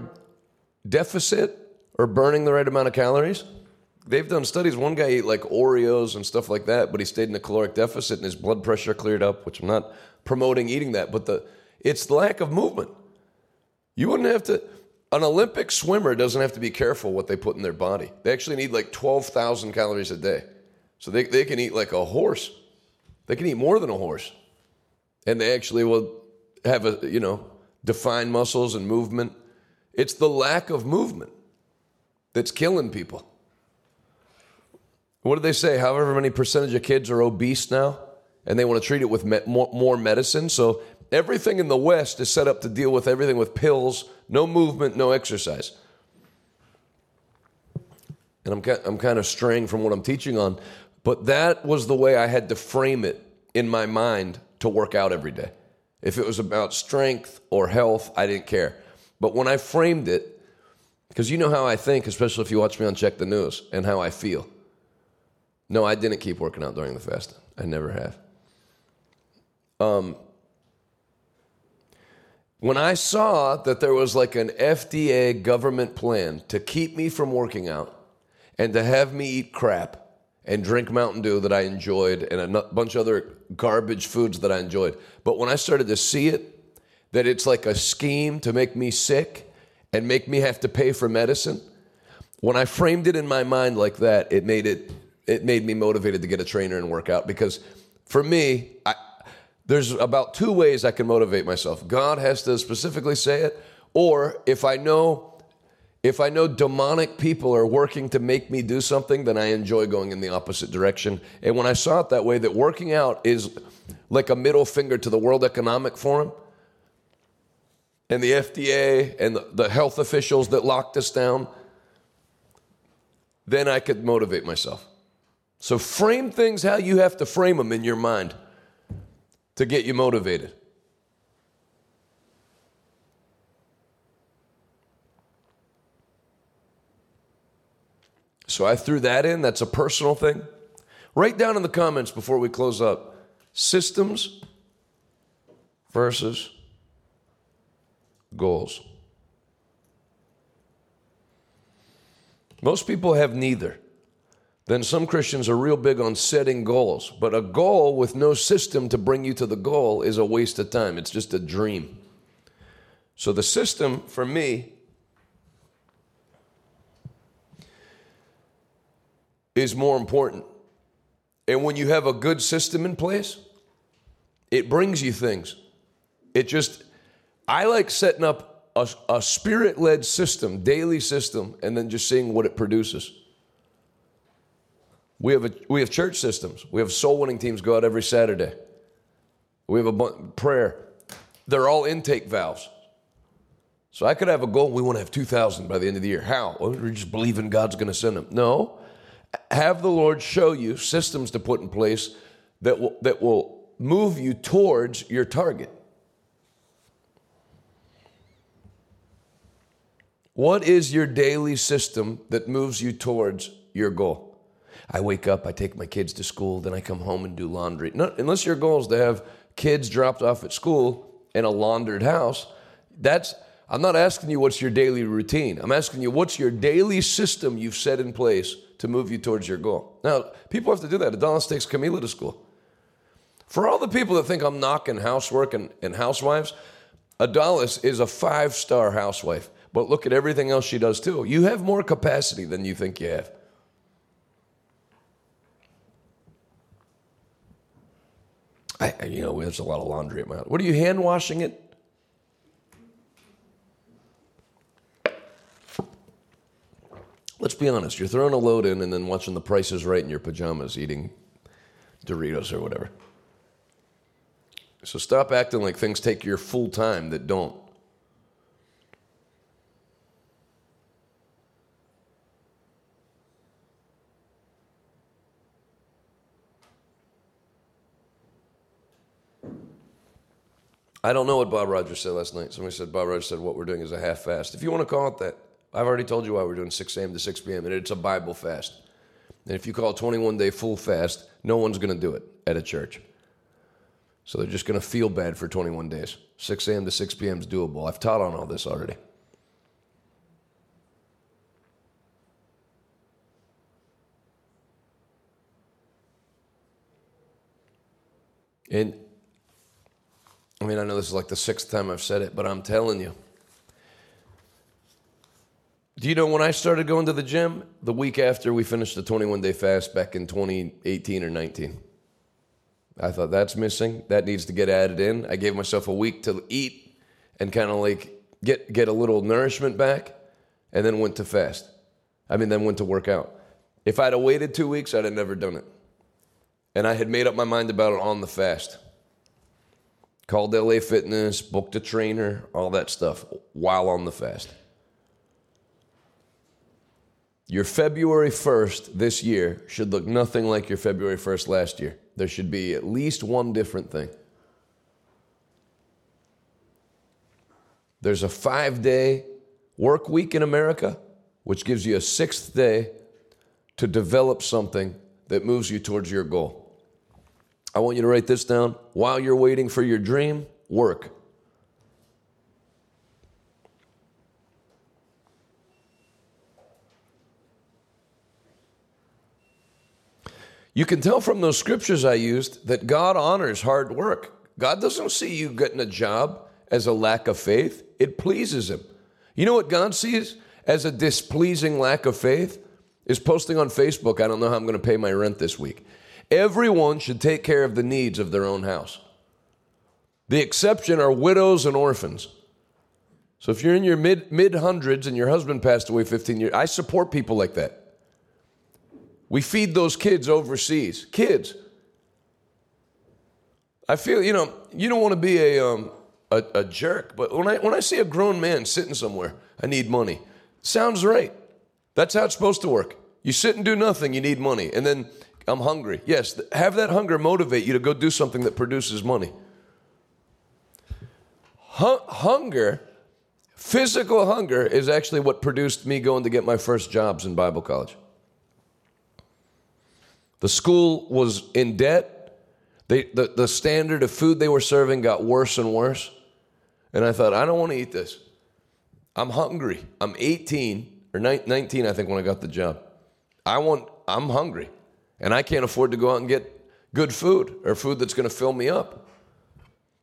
B: deficit or burning the right amount of calories, they've done studies. One guy ate like Oreos and stuff like that, but he stayed in a caloric deficit and his blood pressure cleared up, which I'm not promoting eating that, but the it's the lack of movement. You wouldn't have to an Olympic swimmer doesn't have to be careful what they put in their body. They actually need like 12,000 calories a day. So they, they can eat like a horse. They can eat more than a horse. And they actually will have a, you know, defined muscles and movement. It's the lack of movement that's killing people. what do they say? However many percentage of kids are obese now, and they want to treat it with me- more, medicine. So everything in the West is set up to deal with everything with pills, no movement, no exercise. And I'm, I'm kind of straying from what I'm teaching on, but that was the way I had to frame it in my mind to work out every day. If it was about strength or health, I didn't care. But when I framed it, because you know how I think, especially if you watch me on Check the News, and how I feel. No, I didn't keep working out during the fast. I never have. Um, when I saw that there was like an FDA government plan to keep me from working out and to have me eat crap and drink Mountain Dew that I enjoyed and a bunch of other garbage foods that I enjoyed. But when I started to see it, that it's like a scheme to make me sick and make me have to pay for medicine, when I framed it in my mind like that, it made it it made me motivated to get a trainer and work out because for me, I, there's about two ways I can motivate myself. God has to specifically say it, or if I know if I know demonic people are working to make me do something, then I enjoy going in the opposite direction. And when I saw it that way, that working out is like a middle finger to the World Economic Forum and the FDA and the, health officials that locked us down, then I could motivate myself. So frame things how you have to frame them in your mind to get you motivated. So I threw that in. That's a personal thing. Write down in the comments before we close up systems versus goals. Most people have neither. Then some Christians are real big on setting goals, but a goal with no system to bring you to the goal is a waste of time. It's just a dream. So the system for me is more important. And when you have a good system in place, it brings you things. It just, I like setting up a, a spirit led system, daily system, and then just seeing what it produces. We have, a, we have church systems. We have soul winning teams go out every Saturday. We have a prayer. They're all intake valves. So I could have a goal. We want to have 2,000 by the end of the year. How? Oh, well, we're just believing God's going to send them. No. Have the Lord show you systems to put in place that will, that will move you towards your target. What is your daily system that moves you towards your goal? I wake up, I take my kids to school, then I come home and do laundry. Unless your goal is to have kids dropped off at school in a laundered house, that's I'm not asking you what's your daily routine. I'm asking you what's your daily system you've set in place to move you towards your goal. Now, people have to do that. Adalis takes Camila to school. For all the people that think I'm knocking housework and, and housewives, Adalis is a five star housewife. But look at everything else she does too. You have more capacity than you think you have. I, you know, there's a lot of laundry at my house. What are you hand washing it? Let's be honest. You're throwing a load in and then watching the prices right in your pajamas, eating Doritos or whatever. So stop acting like things take your full time that don't. I don't know what Bob Rodgers said last night. Somebody said Bob Rodgers said what we're doing is a half fast. If you want to call it that, I've already told you why we're doing 6 a.m. to 6 p.m. and it's a Bible fast. And if you call 21 day full fast, no one's going to do it at a church. So they're just going to feel bad for 21 days. 6 a.m. to 6 p.m. is doable. I've taught on all this already. And I mean, I know this is like the sixth time I've said it, but I'm telling you. Do you know when I started going to the gym? The week after we finished the 21 day fast back in 2018 or 19. I thought that's missing. That needs to get added in. I gave myself a week to eat and kind of like get, get a little nourishment back and then went to fast. I mean, then went to work out. If I'd have waited two weeks, I'd have never done it. And I had made up my mind about it on the fast. Called LA Fitness, booked a trainer, all that stuff while on the fast. Your February 1st this year should look nothing like your February 1st last year. There should be at least one different thing. There's a five day work week in America, which gives you a sixth day to develop something that moves you towards your goal. I want you to write this down. While you're waiting for your dream, work. You can tell from those scriptures I used that God honors hard work. God doesn't see you getting a job as a lack of faith, it pleases Him. You know what God sees as a displeasing lack of faith? Is posting on Facebook, I don't know how I'm going to pay my rent this week. Everyone should take care of the needs of their own house. The exception are widows and orphans. So if you're in your mid mid hundreds and your husband passed away 15 years, I support people like that. We feed those kids overseas. Kids. I feel, you know, you don't want to be a, um, a, a jerk, but when I, when I see a grown man sitting somewhere, I need money. Sounds right. That's how it's supposed to work. You sit and do nothing, you need money. And then I'm hungry. Yes, have that hunger motivate you to go do something that produces money. hunger, physical hunger, is actually what produced me going to get my first jobs in Bible college. The school was in debt. They, the, the standard of food they were serving got worse and worse. And I thought, I don't want to eat this. I'm hungry. I'm 18 or 19, I think, when I got the job. I want, I'm hungry. And I can't afford to go out and get good food or food that's going to fill me up.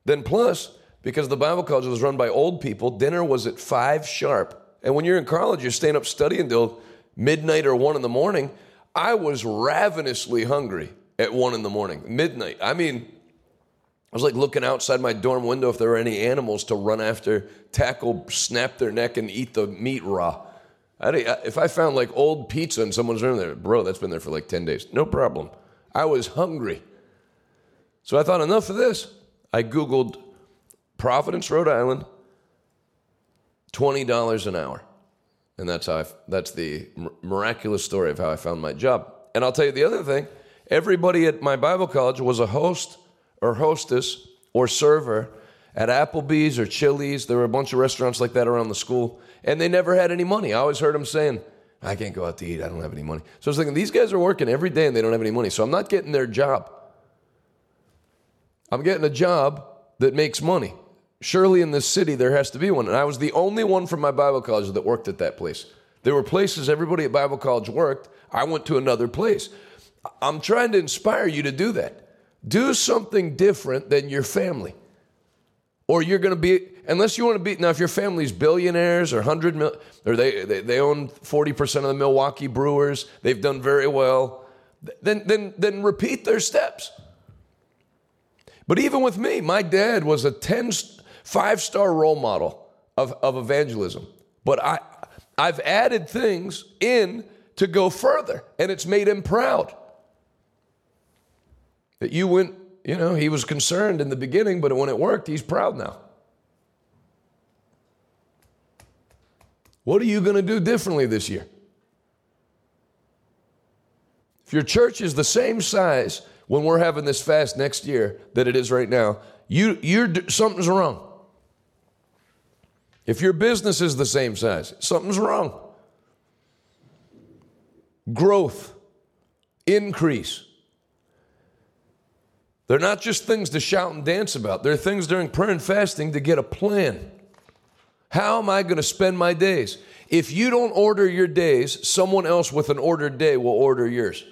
B: Then, plus, because the Bible college was run by old people, dinner was at five sharp. And when you're in college, you're staying up studying until midnight or one in the morning. I was ravenously hungry at one in the morning, midnight. I mean, I was like looking outside my dorm window if there were any animals to run after, tackle, snap their neck, and eat the meat raw. if I found like old pizza in someone's room there, bro, that's been there for like 10 days. No problem. I was hungry. So I thought, enough of this. I Googled Providence, Rhode Island, $20 an hour. And that's how I, that's the miraculous story of how I found my job. And I'll tell you the other thing everybody at my Bible college was a host or hostess or server at Applebee's or Chili's. There were a bunch of restaurants like that around the school, and they never had any money. I always heard them saying, I can't go out to eat. I don't have any money. So I was thinking, these guys are working every day and they don't have any money. So I'm not getting their job. I'm getting a job that makes money. Surely in this city there has to be one. And I was the only one from my Bible college that worked at that place. There were places everybody at Bible college worked. I went to another place. I'm trying to inspire you to do that. Do something different than your family. Or you're going to be, unless you want to be, now if your family's billionaires or 100 mil, or they, they, they own 40% of the Milwaukee Brewers, they've done very well, then, then, then repeat their steps. But even with me, my dad was a 10, five star role model of, of evangelism. But I, I've added things in to go further, and it's made him proud that you went, you know, he was concerned in the beginning, but when it worked, he's proud now. What are you going to do differently this year? If your church is the same size when we're having this fast next year that it is right now, you, you're, something's wrong. If your business is the same size, something's wrong. Growth, increase, they're not just things to shout and dance about. They're things during prayer and fasting to get a plan. How am I going to spend my days? If you don't order your days, someone else with an ordered day will order yours.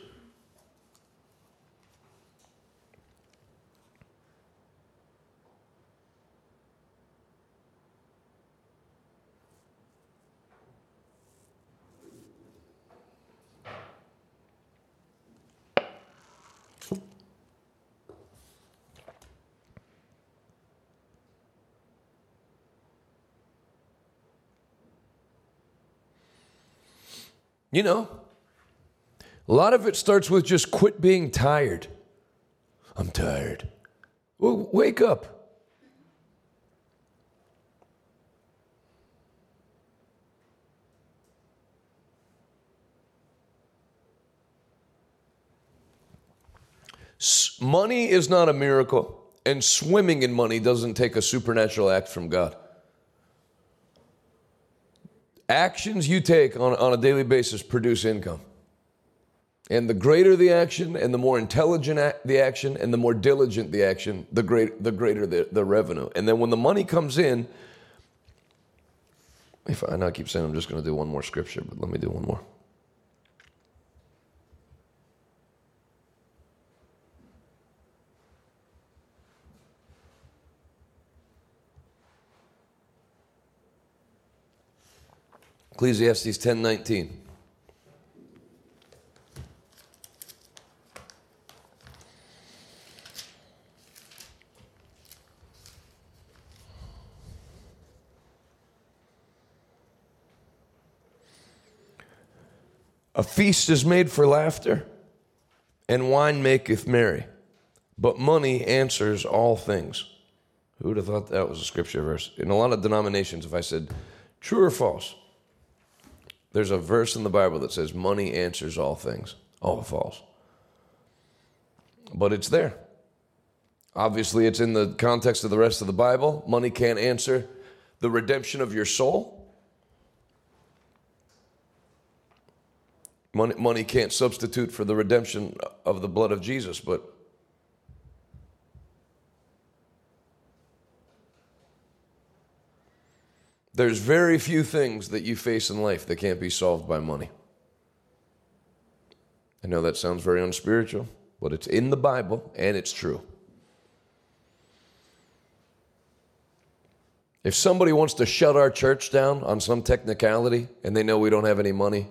B: You know, A lot of it starts with just quit being tired. I'm tired. Well, wake up. Money is not a miracle, and swimming in money doesn't take a supernatural act from God. Actions you take on, on a daily basis produce income. And the greater the action, and the more intelligent the action, and the more diligent the action, the, great, the greater the, the revenue. And then when the money comes in, if I, I keep saying I'm just going to do one more scripture, but let me do one more. Ecclesiastes 10:19. A feast is made for laughter, and wine maketh merry, but money answers all things. Who would have thought that was a scripture verse? In a lot of denominations, if I said true or false, there's a verse in the Bible that says money answers all things. All false. But it's there. Obviously, it's in the context of the rest of the Bible. Money can't answer the redemption of your soul. Money, money can't substitute for the redemption of the blood of Jesus, but There's very few things that you face in life that can't be solved by money. I know that sounds very unspiritual, but it's in the Bible and it's true. If somebody wants to shut our church down on some technicality and they know we don't have any money,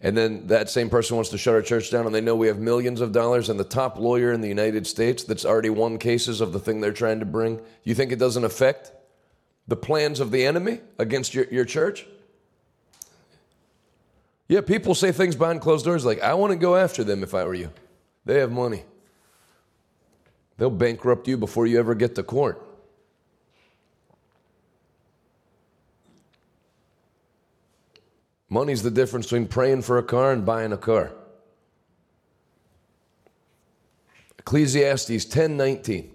B: and then that same person wants to shut our church down and they know we have millions of dollars and the top lawyer in the United States that's already won cases of the thing they're trying to bring, you think it doesn't affect the plans of the enemy against your, your church? Yeah, people say things behind closed doors like, I want to go after them if I were you. They have money. They'll bankrupt you before you ever get to court. Money's the difference between praying for a car and buying a car. Ecclesiastes 10:19.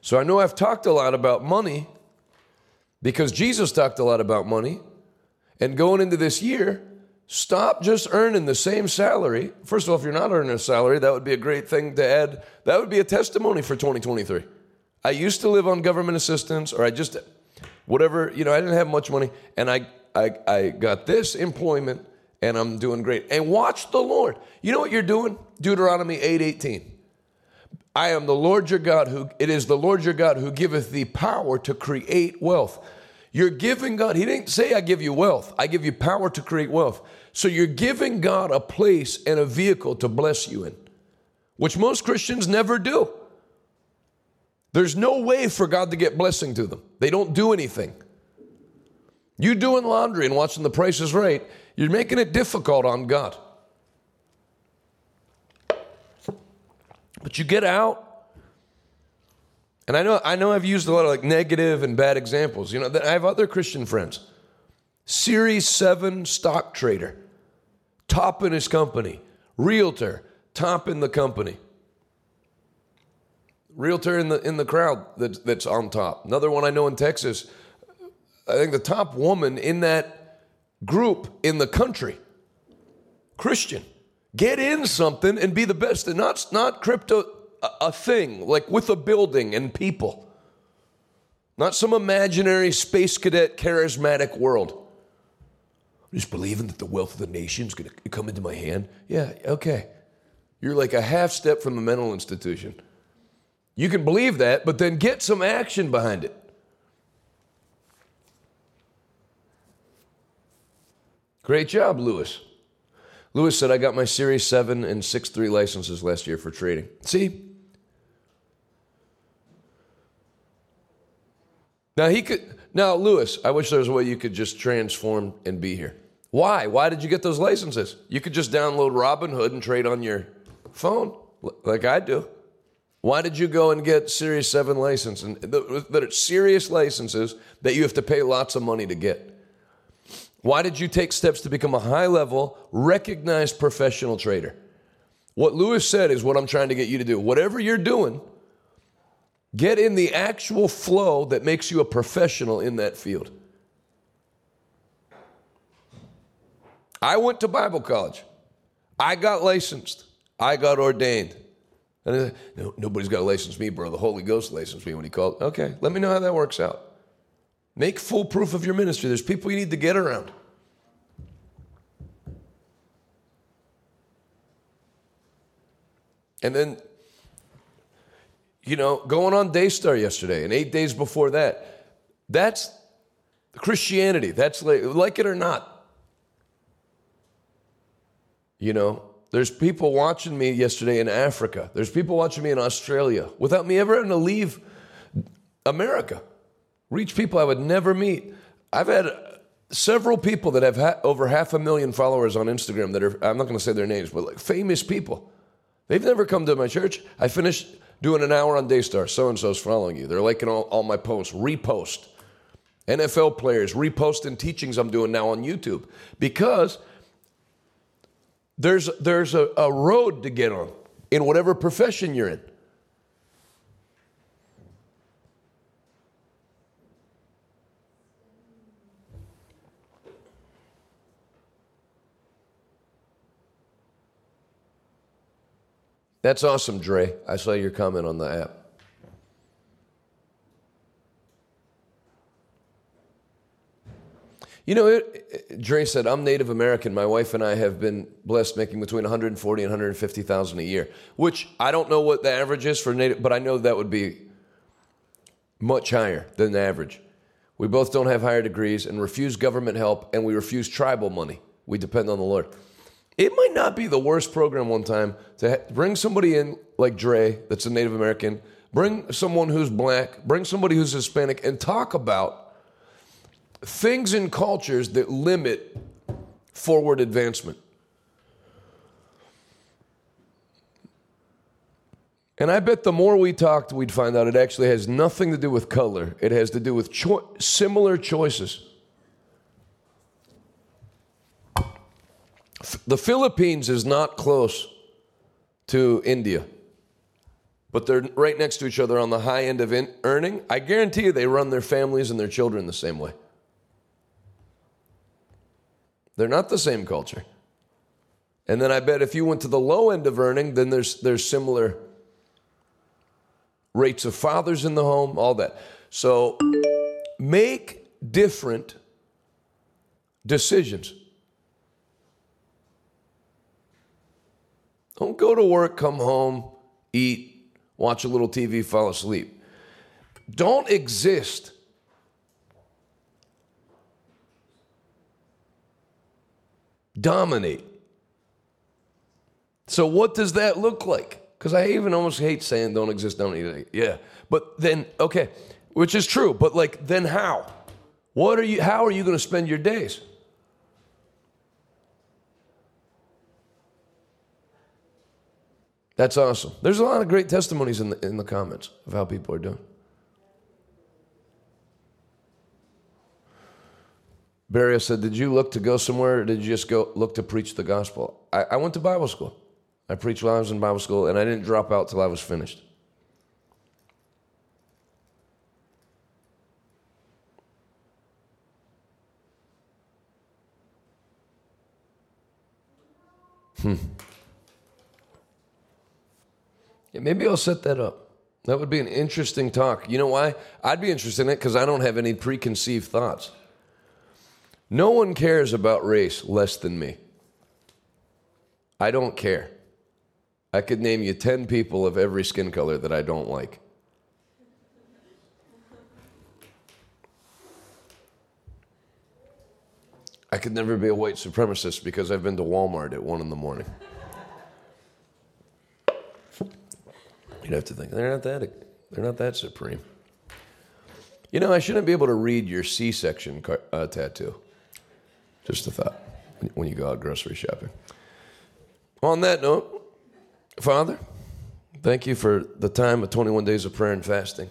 B: So I know I've talked a lot about money because Jesus talked a lot about money. And going into this year, stop just earning the same salary. First of all, if you're not earning a salary, that would be a great thing to add. That would be a testimony for 2023. I used to live on government assistance, or I just, whatever, you know, I didn't have much money, and I I, I got this employment and I'm doing great. And watch the Lord. You know what you're doing? Deuteronomy 8 18. I am the Lord your God who, it is the Lord your God who giveth thee power to create wealth. You're giving God, He didn't say, I give you wealth, I give you power to create wealth. So you're giving God a place and a vehicle to bless you in, which most Christians never do. There's no way for God to get blessing to them, they don't do anything. You doing laundry and watching the prices right, you're making it difficult on God. But you get out. And I know I know I've used a lot of like negative and bad examples. You know, I have other Christian friends. Series 7 stock trader, top in his company, realtor, top in the company. Realtor in the in the crowd that, that's on top. Another one I know in Texas, I think the top woman in that group in the country. Christian. Get in something and be the best and not, not crypto a, a thing, like with a building and people. Not some imaginary space cadet charismatic world. Just believing that the wealth of the nation is going to come into my hand. Yeah, okay. You're like a half step from the mental institution. You can believe that, but then get some action behind it. Great job, Lewis. Lewis said, I got my Series 7 and 6 3 licenses last year for trading. See? Now he could now Lewis, I wish there was a way you could just transform and be here. Why? Why did you get those licenses? You could just download Robinhood and trade on your phone, like I do. Why did you go and get Series 7 license? And that are serious licenses that you have to pay lots of money to get. Why did you take steps to become a high level, recognized professional trader? What Lewis said is what I'm trying to get you to do. Whatever you're doing, get in the actual flow that makes you a professional in that field. I went to Bible college. I got licensed. I got ordained. And I, no, nobody's got to license me, bro. The Holy Ghost licensed me when he called. Okay, let me know how that works out. Make full proof of your ministry. There's people you need to get around. And then, you know, going on Daystar yesterday and eight days before that, that's Christianity. That's like, like it or not. You know, there's people watching me yesterday in Africa. There's people watching me in Australia without me ever having to leave America. Reach people I would never meet. I've had several people that have ha- over half a million followers on Instagram that are, I'm not going to say their names, but like famous people. They've never come to my church. I finished doing an hour on Daystar. So and so's following you. They're liking all, all my posts. Repost. NFL players reposting teachings I'm doing now on YouTube because there's, there's a, a road to get on in whatever profession you're in. That's awesome, Dre. I saw your comment on the app. You know, it, Dre said, I'm Native American. My wife and I have been blessed making between 140 and 150,000 a year, which I don't know what the average is for Native, but I know that would be much higher than the average. We both don't have higher degrees and refuse government help, and we refuse tribal money. We depend on the Lord. It might not be the worst program one time to bring somebody in like Dre, that's a Native American, bring someone who's black, bring somebody who's Hispanic, and talk about things in cultures that limit forward advancement. And I bet the more we talked, we'd find out it actually has nothing to do with color. It has to do with cho- similar choices. The Philippines is not close to India, but they're right next to each other on the high end of in- earning. I guarantee you they run their families and their children the same way. They're not the same culture. And then I bet if you went to the low end of earning, then there's there's similar rates of fathers in the home, all that. So make different decisions. Don't go to work, come home, eat, watch a little TV, fall asleep. Don't exist dominate. So, what does that look like? Because I even almost hate saying don't exist, don't eat. Yeah. But then, okay, which is true, but like, then how? What are you, how are you going to spend your days? That's awesome. There's a lot of great testimonies in the, in the comments of how people are doing. Barry said, Did you look to go somewhere or did you just go look to preach the gospel? I, I went to Bible school. I preached while I was in Bible school and I didn't drop out till I was finished. Hmm. Yeah, maybe I'll set that up. That would be an interesting talk. You know why? I'd be interested in it because I don't have any preconceived thoughts. No one cares about race less than me. I don't care. I could name you 10 people of every skin color that I don't like. I could never be a white supremacist because I've been to Walmart at one in the morning. You'd have to think they're not that they're not that supreme. You know, I shouldn't be able to read your C-section uh, tattoo. Just a thought. when you go out grocery shopping. On that note, Father, thank you for the time of 21 days of prayer and fasting.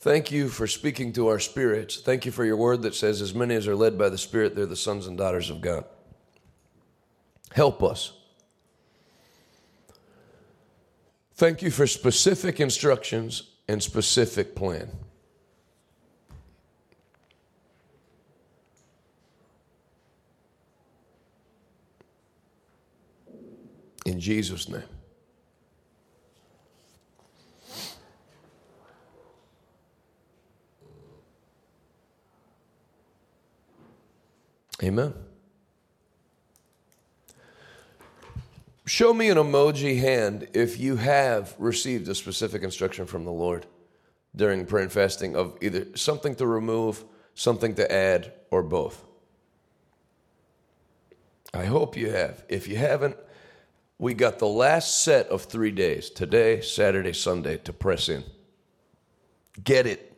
B: Thank you for speaking to our spirits. Thank you for your word that says, as many as are led by the Spirit, they're the sons and daughters of God. Help us. Thank you for specific instructions and specific plan. In Jesus' name. Amen. Show me an emoji hand if you have received a specific instruction from the Lord during prayer and fasting of either something to remove, something to add, or both. I hope you have. If you haven't, we got the last set of three days today, Saturday, Sunday to press in. Get it.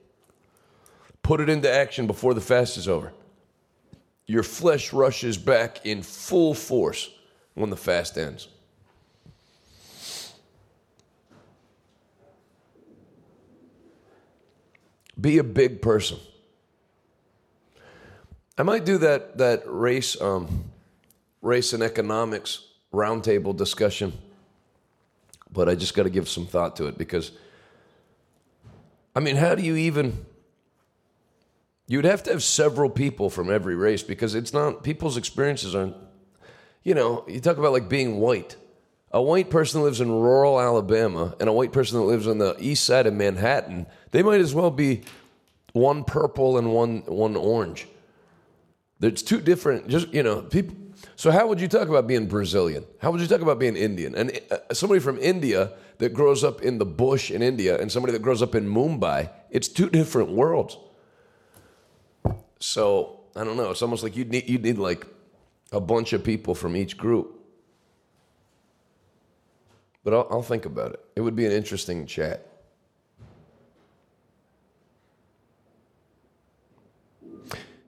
B: Put it into action before the fast is over. Your flesh rushes back in full force when the fast ends. Be a big person. I might do that that race um, race and economics roundtable discussion, but I just got to give some thought to it because, I mean, how do you even? You'd have to have several people from every race because it's not people's experiences aren't. You know, you talk about like being white. A white person lives in rural Alabama and a white person that lives on the east side of Manhattan, they might as well be one purple and one one orange. There's two different. Just you know, people so, how would you talk about being Brazilian? How would you talk about being Indian? And uh, somebody from India that grows up in the bush in India and somebody that grows up in Mumbai, it's two different worlds. So, I don't know. It's almost like you'd need, you'd need like a bunch of people from each group. But I'll, I'll think about it. It would be an interesting chat.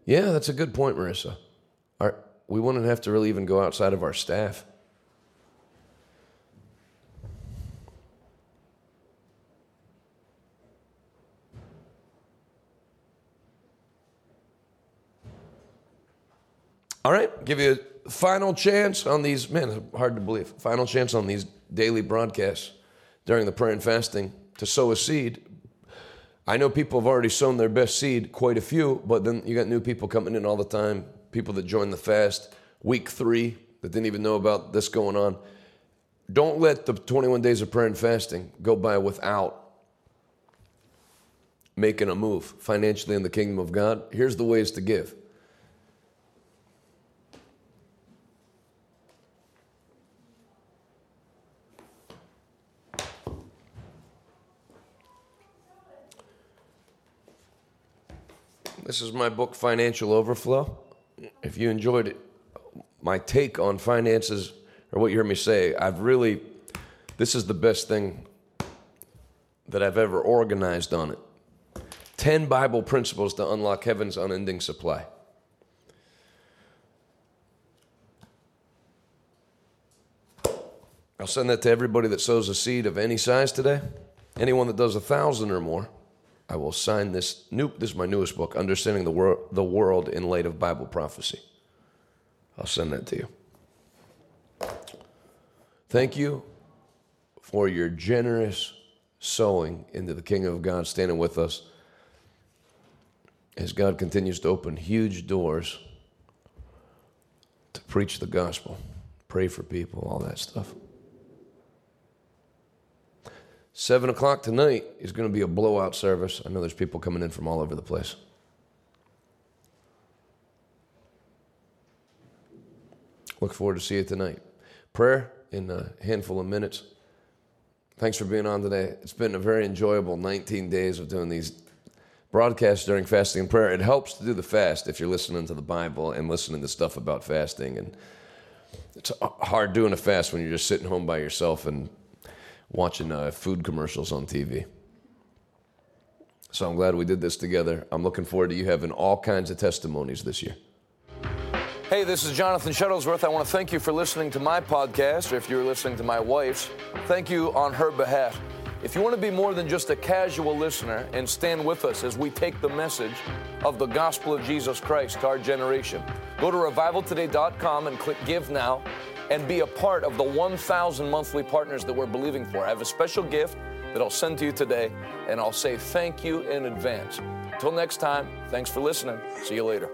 B: Yeah, that's a good point, Marissa. Our, we wouldn't have to really even go outside of our staff. All right, give you a final chance on these, man, hard to believe. Final chance on these daily broadcasts during the prayer and fasting to sow a seed. I know people have already sown their best seed, quite a few, but then you got new people coming in all the time people that joined the fast week three that didn't even know about this going on. Don't let the 21 days of prayer and fasting go by without making a move financially in the kingdom of God. Here's the ways to give. This is my book, Financial Overflow if you enjoyed it, my take on finances or what you heard me say, I've really, this is the best thing that I've ever organized on it. 10 Bible principles to unlock heaven's unending supply. I'll send that to everybody that sows a seed of any size today. Anyone that does a thousand or more. I will sign this new this is my newest book, Understanding the World the World in Light of Bible Prophecy. I'll send that to you. Thank you for your generous sowing into the kingdom of God, standing with us as God continues to open huge doors to preach the gospel, pray for people, all that stuff. Seven o'clock tonight is going to be a blowout service. I know there's people coming in from all over the place. Look forward to see you tonight. Prayer in a handful of minutes. Thanks for being on today. It's been a very enjoyable 19 days of doing these broadcasts during fasting and prayer. It helps to do the fast if you're listening to the Bible and listening to stuff about fasting. And it's hard doing a fast when you're just sitting home by yourself and watching uh, food commercials on TV. So I'm glad we did this together. I'm looking forward to you having all kinds of testimonies this year. Hey, this is Jonathan Shuttlesworth. I want to thank you for listening to my podcast, or if you're listening to my wife's, thank you on her behalf. If you want to be more than just a casual listener and stand with us as we take the message of the gospel of Jesus Christ to our generation, go to revivaltoday.com and click Give Now and be a part of the 1,000 monthly partners that we're believing for. I have a special gift that I'll send to you today, and I'll say thank you in advance. Until next time, thanks for listening. See you later.